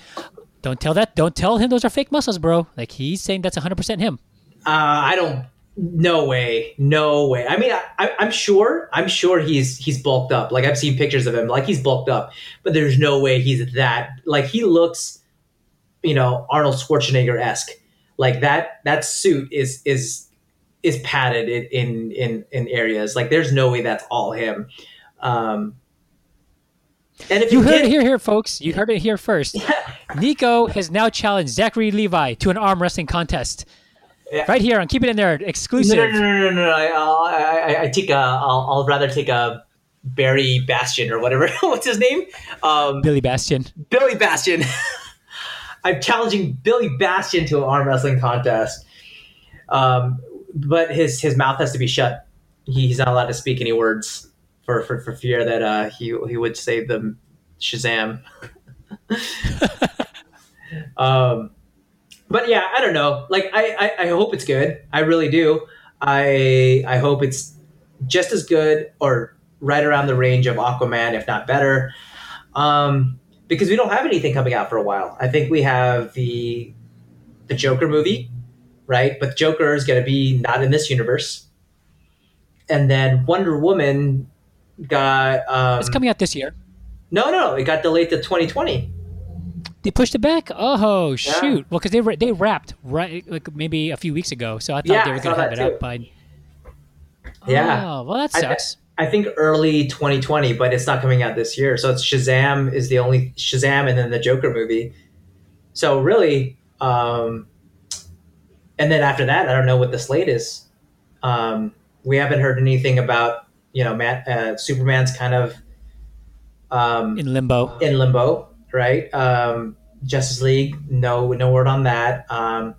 don't tell that don't tell him those are fake muscles bro like he's saying that's 100% him Uh, I don't. No way. No way. I mean, I, I, I'm sure. I'm sure he's he's bulked up. Like I've seen pictures of him. Like he's bulked up. But there's no way he's that. Like he looks, you know, Arnold Schwarzenegger esque. Like that. That suit is is is padded in, in in in areas. Like there's no way that's all him. Um, and if you you heard did- it here here folks you heard it here first nico has now challenged zachary levi to an arm wrestling contest Yeah. right here on keep it in there exclusive No, no, no, no, no, no. I, I'll- I, I, I take a. I'll, I'll rather take a Barry Bastion or whatever. What's his name? Um, billy bastion Billy Bastion. I'm challenging Billy Bastion to an arm wrestling contest. Um, but his his mouth has to be shut. He, he's not allowed to speak any words for for, for fear that uh, he he would save them Shazam. um, but yeah, I don't know. Like I, I I hope it's good. I really do. I I hope it's just as good or right around the range of Aquaman, if not better. Um, because we don't have anything coming out for a while. I think we have the the Joker movie, right? But Joker is going to be not in this universe. And then Wonder Woman got um, It's coming out this year. no, no, it got delayed to 2020. They pushed it back. Oh shoot! Well, because they they wrapped right like maybe a few weeks ago, so I thought Yeah, they were gonna have it too. out by. Yeah. Oh well, that I- sucks. I think early 2020, but it's not coming out this year. So it's Shazam is the only Shazam, and then the Joker movie. So really, um, and then after that, I don't know what the slate is. Um, we haven't heard anything about you know uh, Superman's kind of um, in limbo. in limbo, right? Um, Justice League, no, no word on that. Um,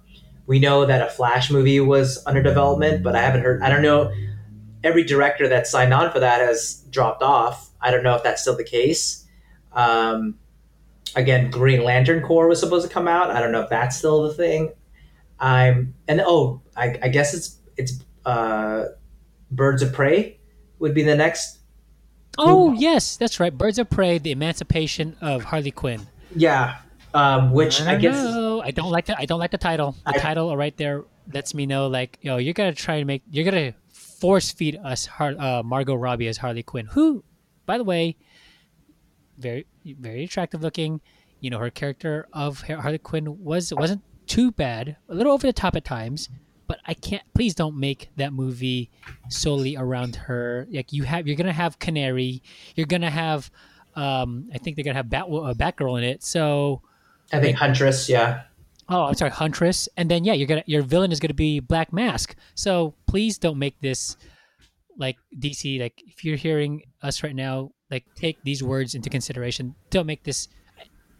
we know that a Flash movie was under development, but I haven't heard. I don't know. Every director that signed on for that has dropped off. I don't know if that's still the case. Um, again, Green Lantern Corps was supposed to come out. I don't know if that's still the thing. I'm and oh, I, I guess it's it's uh, Birds of Prey would be the next Oh yes, that's right. Birds of Prey: The Emancipation of Harley Quinn. Yeah, um, which I, I, guess know. I don't like the I don't like the title. The I- title right there lets me know like yo, you're gonna try to make you're gonna force feed us Har- uh, Margot Robbie as Harley Quinn, who, by the way, very very attractive looking. You know her character of Harley Quinn was wasn't too bad, a little over the top at times. But I can't. Please don't make that movie solely around her. Like you have, you're gonna have Canary. You're gonna have. Um, I think they're gonna have Bat, uh, Batgirl in it. So I think Huntress. Yeah, Oh, I'm sorry, Huntress, and then yeah, you're gonna your villain is gonna be Black Mask. So please don't make this like DC. Like if you're hearing us right now, like take these words into consideration. Don't make this.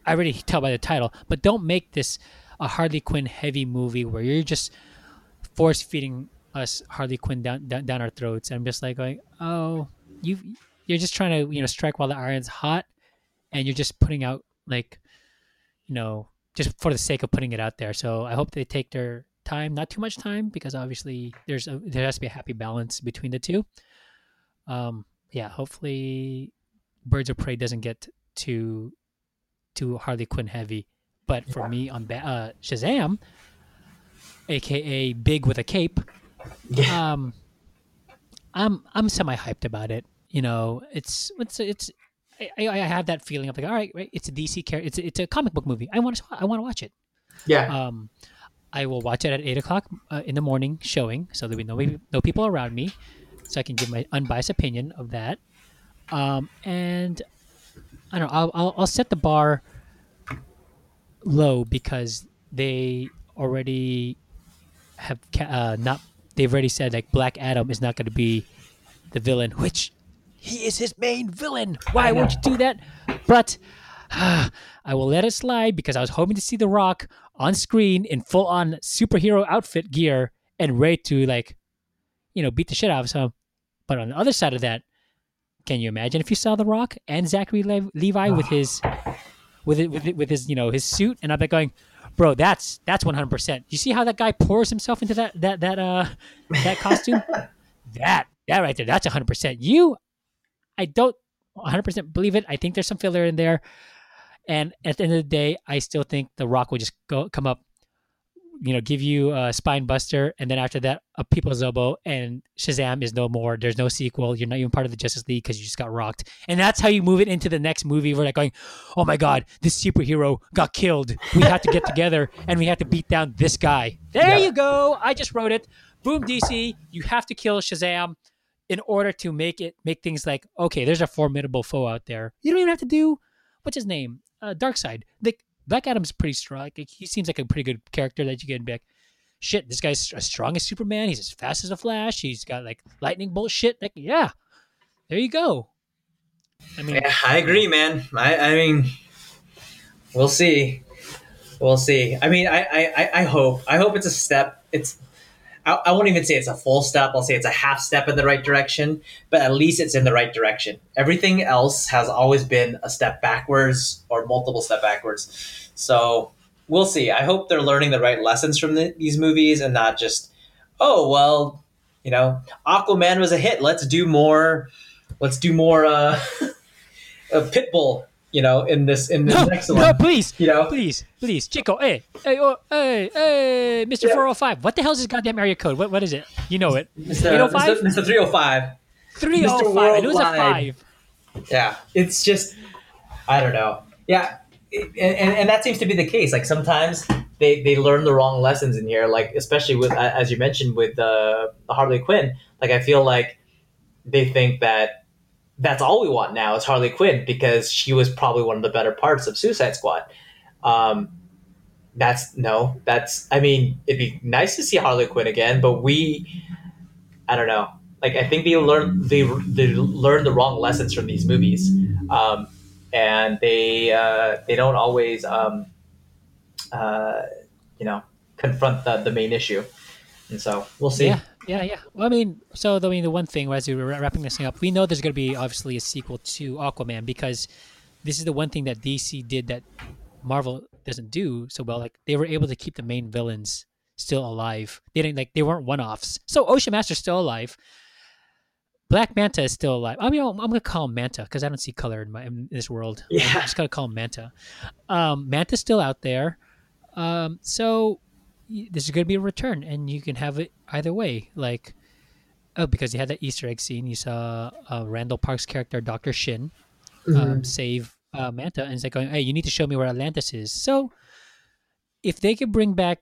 I already tell by the title, but don't make this a Harley Quinn heavy movie where you're just force feeding us Harley Quinn down, down down our throats. I'm just like going, oh, you you're just trying to you know strike while the iron's hot, and you're just putting out like you know just for the sake of putting it out there. So I hope they take their time, not too much time, because obviously there's a, there has to be a happy balance between the two. Um, yeah, hopefully Birds of Prey doesn't get too too Harley Quinn heavy. But for me on ba- uh, Shazam, aka Big with a Cape, yeah. um, I'm I'm semi hyped about it. You know, it's it's it's I, I have that feeling. I'm like, all right, right, it's a DC character. It's a, it's a comic book movie. I want to I want to watch it. yeah. Um, I will watch it at eight o'clock uh, in the morning showing, so there'll be no no people around me, so I can give my unbiased opinion of that. Um, and I don't know. I'll, I'll I'll set the bar low because they already have ca- uh, not. They've already said like Black Adam is not going to be the villain, which he is his main villain. Why won't you do that? But I will let it slide because I was hoping to see The Rock on screen in full on superhero outfit gear and ready to like, you know, beat the shit out of some. But on the other side of that, can you imagine if you saw The Rock and Zachary Le- Levi with his, with it, with it, with his, you know, his suit, and I'm like going, bro, that's that's 100. percent You see how that guy pours himself into that that that uh that costume? that that right there, that's 100. percent You, I don't 100 percent believe it. I think there's some filler in there. And at the end of the day, I still think The Rock will just go come up, you know, give you a spine buster, and then after that, a people's elbow, and Shazam is no more. There's no sequel. You're not even part of the Justice League because you just got rocked. And that's how you move it into the next movie. Where they're like going, oh my god, this superhero got killed. We have to get together and we have to beat down this guy. There Yeah. you go. I just wrote it. Boom, DC. You have to kill Shazam in order to make it make things like okay, there's a formidable foe out there. You don't even have to do what's his name, uh, Darkseid. Like Black Adam's pretty strong. Like, he seems like a pretty good character that you can be like, shit, this guy's as strong as Superman. He's as fast as the Flash. He's got like lightning bolt shit. Like yeah, there you go. I mean, Yeah, I agree, man. I, I mean, we'll see. We'll see. I mean, I, I- I hope. I hope it's a step. It's. I, I won't even say it's a full step. I'll say it's a half step in the right direction, but at least it's in the right direction. Everything else has always been a step backwards or multiple step backwards. So we'll see. I hope they're learning the right lessons from the, these movies and not just, oh well, you know, Aquaman was a hit. Let's do more. Let's do more. Uh, Pitbull. You know, in this in this No, next no, one. please, You know? please, please, Chico, hey, hey, oh, hey, hey, Mister Yeah. Four Hundred Five. What the hell's this goddamn area code? What, what is it? You know it. Mr. 805? Mr. Mr. 305. Three hundred five. It was a five. Yeah, it's just I don't know. Yeah, and, and, and that seems to be the case. Like sometimes they they learn the wrong lessons in here. Like especially with as you mentioned with uh, Harley Quinn. Like I feel like they think that that's all we want now is Harley Quinn because she was probably one of the better parts of Suicide Squad. Um, that's no, that's I mean it'd be nice to see Harley Quinn again, but we I don't know. Like I think they learn they they learn the wrong lessons from these movies, um, and they uh, they don't always um, uh, you know confront the, the main issue, and so we'll see. Yeah, yeah, yeah. Well, I mean, so I mean, the one thing as we were wrapping this thing up, we know there's going to be obviously a sequel to Aquaman because this is the one thing that DC did that Marvel doesn't do so well. Like they were able to keep the main villains still alive. They didn't like they weren't one offs. So Ocean Master's still alive. Black Manta is still alive. I mean, I'm gonna call him Manta because I don't see color in my in this world. Yeah. I'm just gonna call him Manta. Um, Manta's still out there. Um, so this is gonna be a return, and you can have it either way. Like, oh, because you had that Easter egg scene, you saw uh, Randall Park's character, Doctor Shin, um, save uh, Manta, and it's like going, "Hey, you need to show me where Atlantis is." So, if they could bring back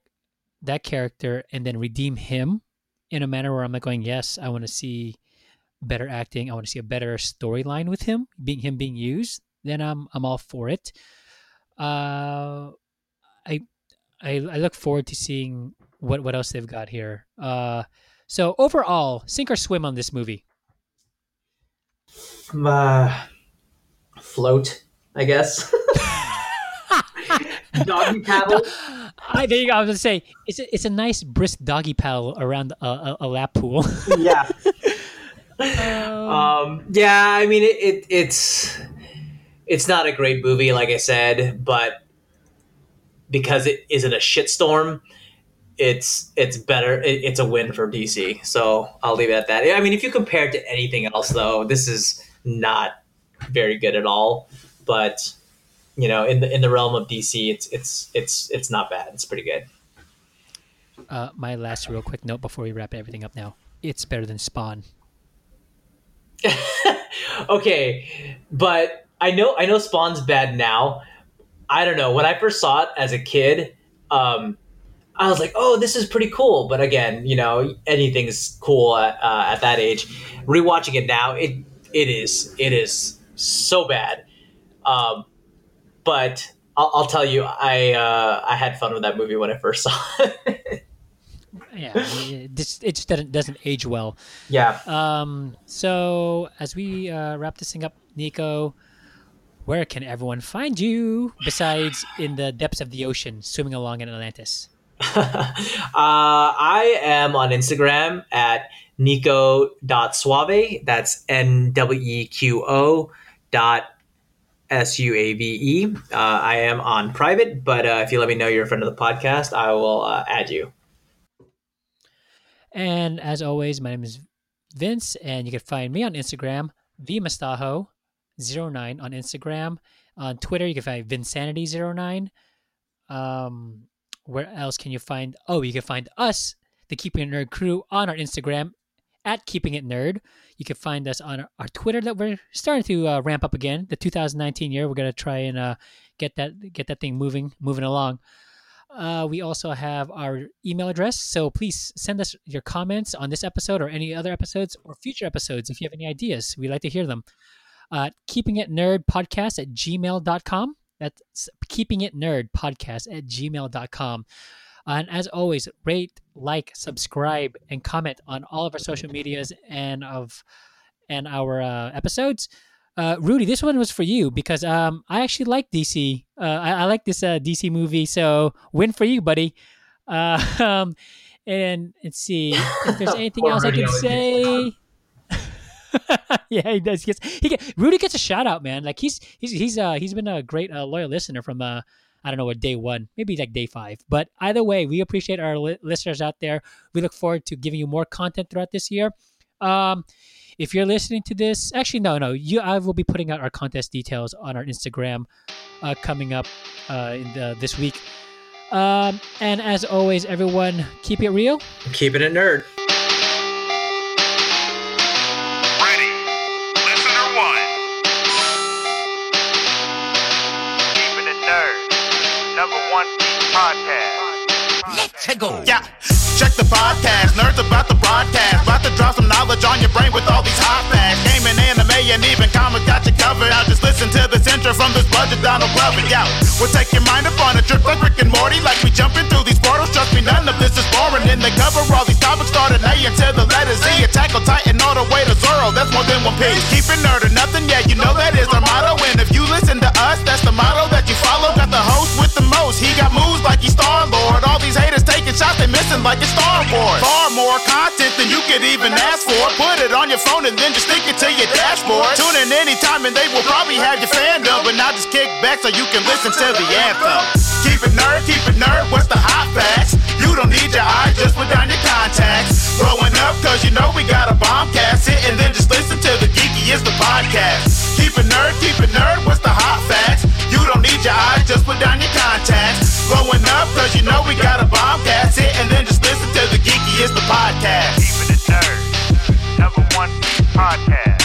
that character and then redeem him in a manner where I'm like going, "Yes, I want to see better acting. I want to see a better storyline with him, being him being used," then I'm I'm all for it. Uh, I I, I look forward to seeing what what else they've got here. Uh, so overall, sink or swim on this movie. Uh, float, I guess. Doggy paddle. I, there you go. I was gonna say it's a, it's a nice brisk doggy paddle around a, a, a lap pool. yeah. Um, yeah, I mean it, it. It's it's not a great movie, like I said, but because it isn't a shitstorm, it's it's better. It, it's a win for DC. So I'll leave it at that. I mean, if you compare it to anything else, though, this is not very good at all. But you know, in the in the realm of DC, it's it's it's it's not bad. It's pretty good. uh, my last real quick note before we wrap everything up. Now, it's better than Spawn. okay, but I know I know Spawn's bad now. I don't know. When I first saw it as a kid, um, I was like, "Oh, this is pretty cool." But again, you know, anything's cool at, uh, at that age. Rewatching it now, it it is it is so bad. Um, but I'll, I'll tell you, I uh, I had fun with that movie when I first saw it. Yeah, it just, it just doesn't doesn't age well. yeah. Um, so as we uh, wrap this thing up, Nico, where can everyone find you besides in the depths of the ocean, swimming along in Atlantis? uh, I am on Instagram at nico.suave. That's N W E Q O dot S U A V E. Uh, I am on private, but uh, if you let me know you're a friend of the podcast, I will uh, add you. And as always, my name is Vince, and you can find me on Instagram, vmastajo09 on Instagram. On Twitter, you can find Vinsanity09. Um, where else can you find? Oh, you can find us, the Keeping It Nerd crew, on our Instagram at Keeping It Nerd. You can find us on our, our Twitter that we're starting to uh, ramp up again. The 2019 year, we're gonna try and uh, get that get that thing moving moving along. Uh, we also have our email address, so please send us your comments on this episode or any other episodes or future episodes if you have any ideas. We'd like to hear them. Uh, keeping it nerd podcast at gmail.com. That's keeping it nerd podcast at gmail.com. And as always, rate, like, subscribe, and comment on all of our social medias and of and our uh, episodes. Uh, Rudy, this one was for you because um, I actually like DC. Uh, I, I like this uh, DC movie, so win for you, buddy. Uh, um, and and see if there's anything else I can say. yeah, he does. He gets he get Rudy gets a shout out, man. Like he's he's he's uh he's been a great uh, loyal listener from uh I don't know what day one, maybe like day five. But either way, we appreciate our li- listeners out there. We look forward to giving you more content throughout this year. Um, if you're listening to this, actually no, no, you I will be putting out our contest details on our Instagram uh, coming up uh, in the, this week. Um, and as always, everyone, keep it real. Keeping it a nerd. On your brain with all these hot facts. Gaming, anime, and even comics got you covered. Now just listen to this intro from this budget Donald Glover. Yeah, we'll take your mind up on a trip like Rick and Morty. Like we jumping through these portals. Trust me, none of this is boring. In the cover, all these topics started A until the letter Z. Attack on Titan all the way to Zoro. That's more than one piece. Keep it nerd or nothing. Yeah, you know that is our motto. And if you listen to us, that's the motto that you follow. Got the host with the most. He got moves like he's Star Lord. All these haters shots, they missing like it's Star Wars. Far more content than you could even ask for. Put it on your phone and then just stick it to your dashboard. Tune in anytime and they will probably have your fandom. But now just kick back so you can listen to the anthem. Keep it nerd, keep it nerd. What's the hot facts? You don't need your eyes, just put down your contacts. Growing up, cause you know we got a bombcast. Sit and then just listen to the geeky is the podcast. Keep it nerd, keep it nerd. What's the hot facts? Don't need your eyes, just put down your contacts. Growing up, cause you know we got a bombcast. Sit and then just listen to the geeky is the podcast. Keeping it nerd. Number one podcast.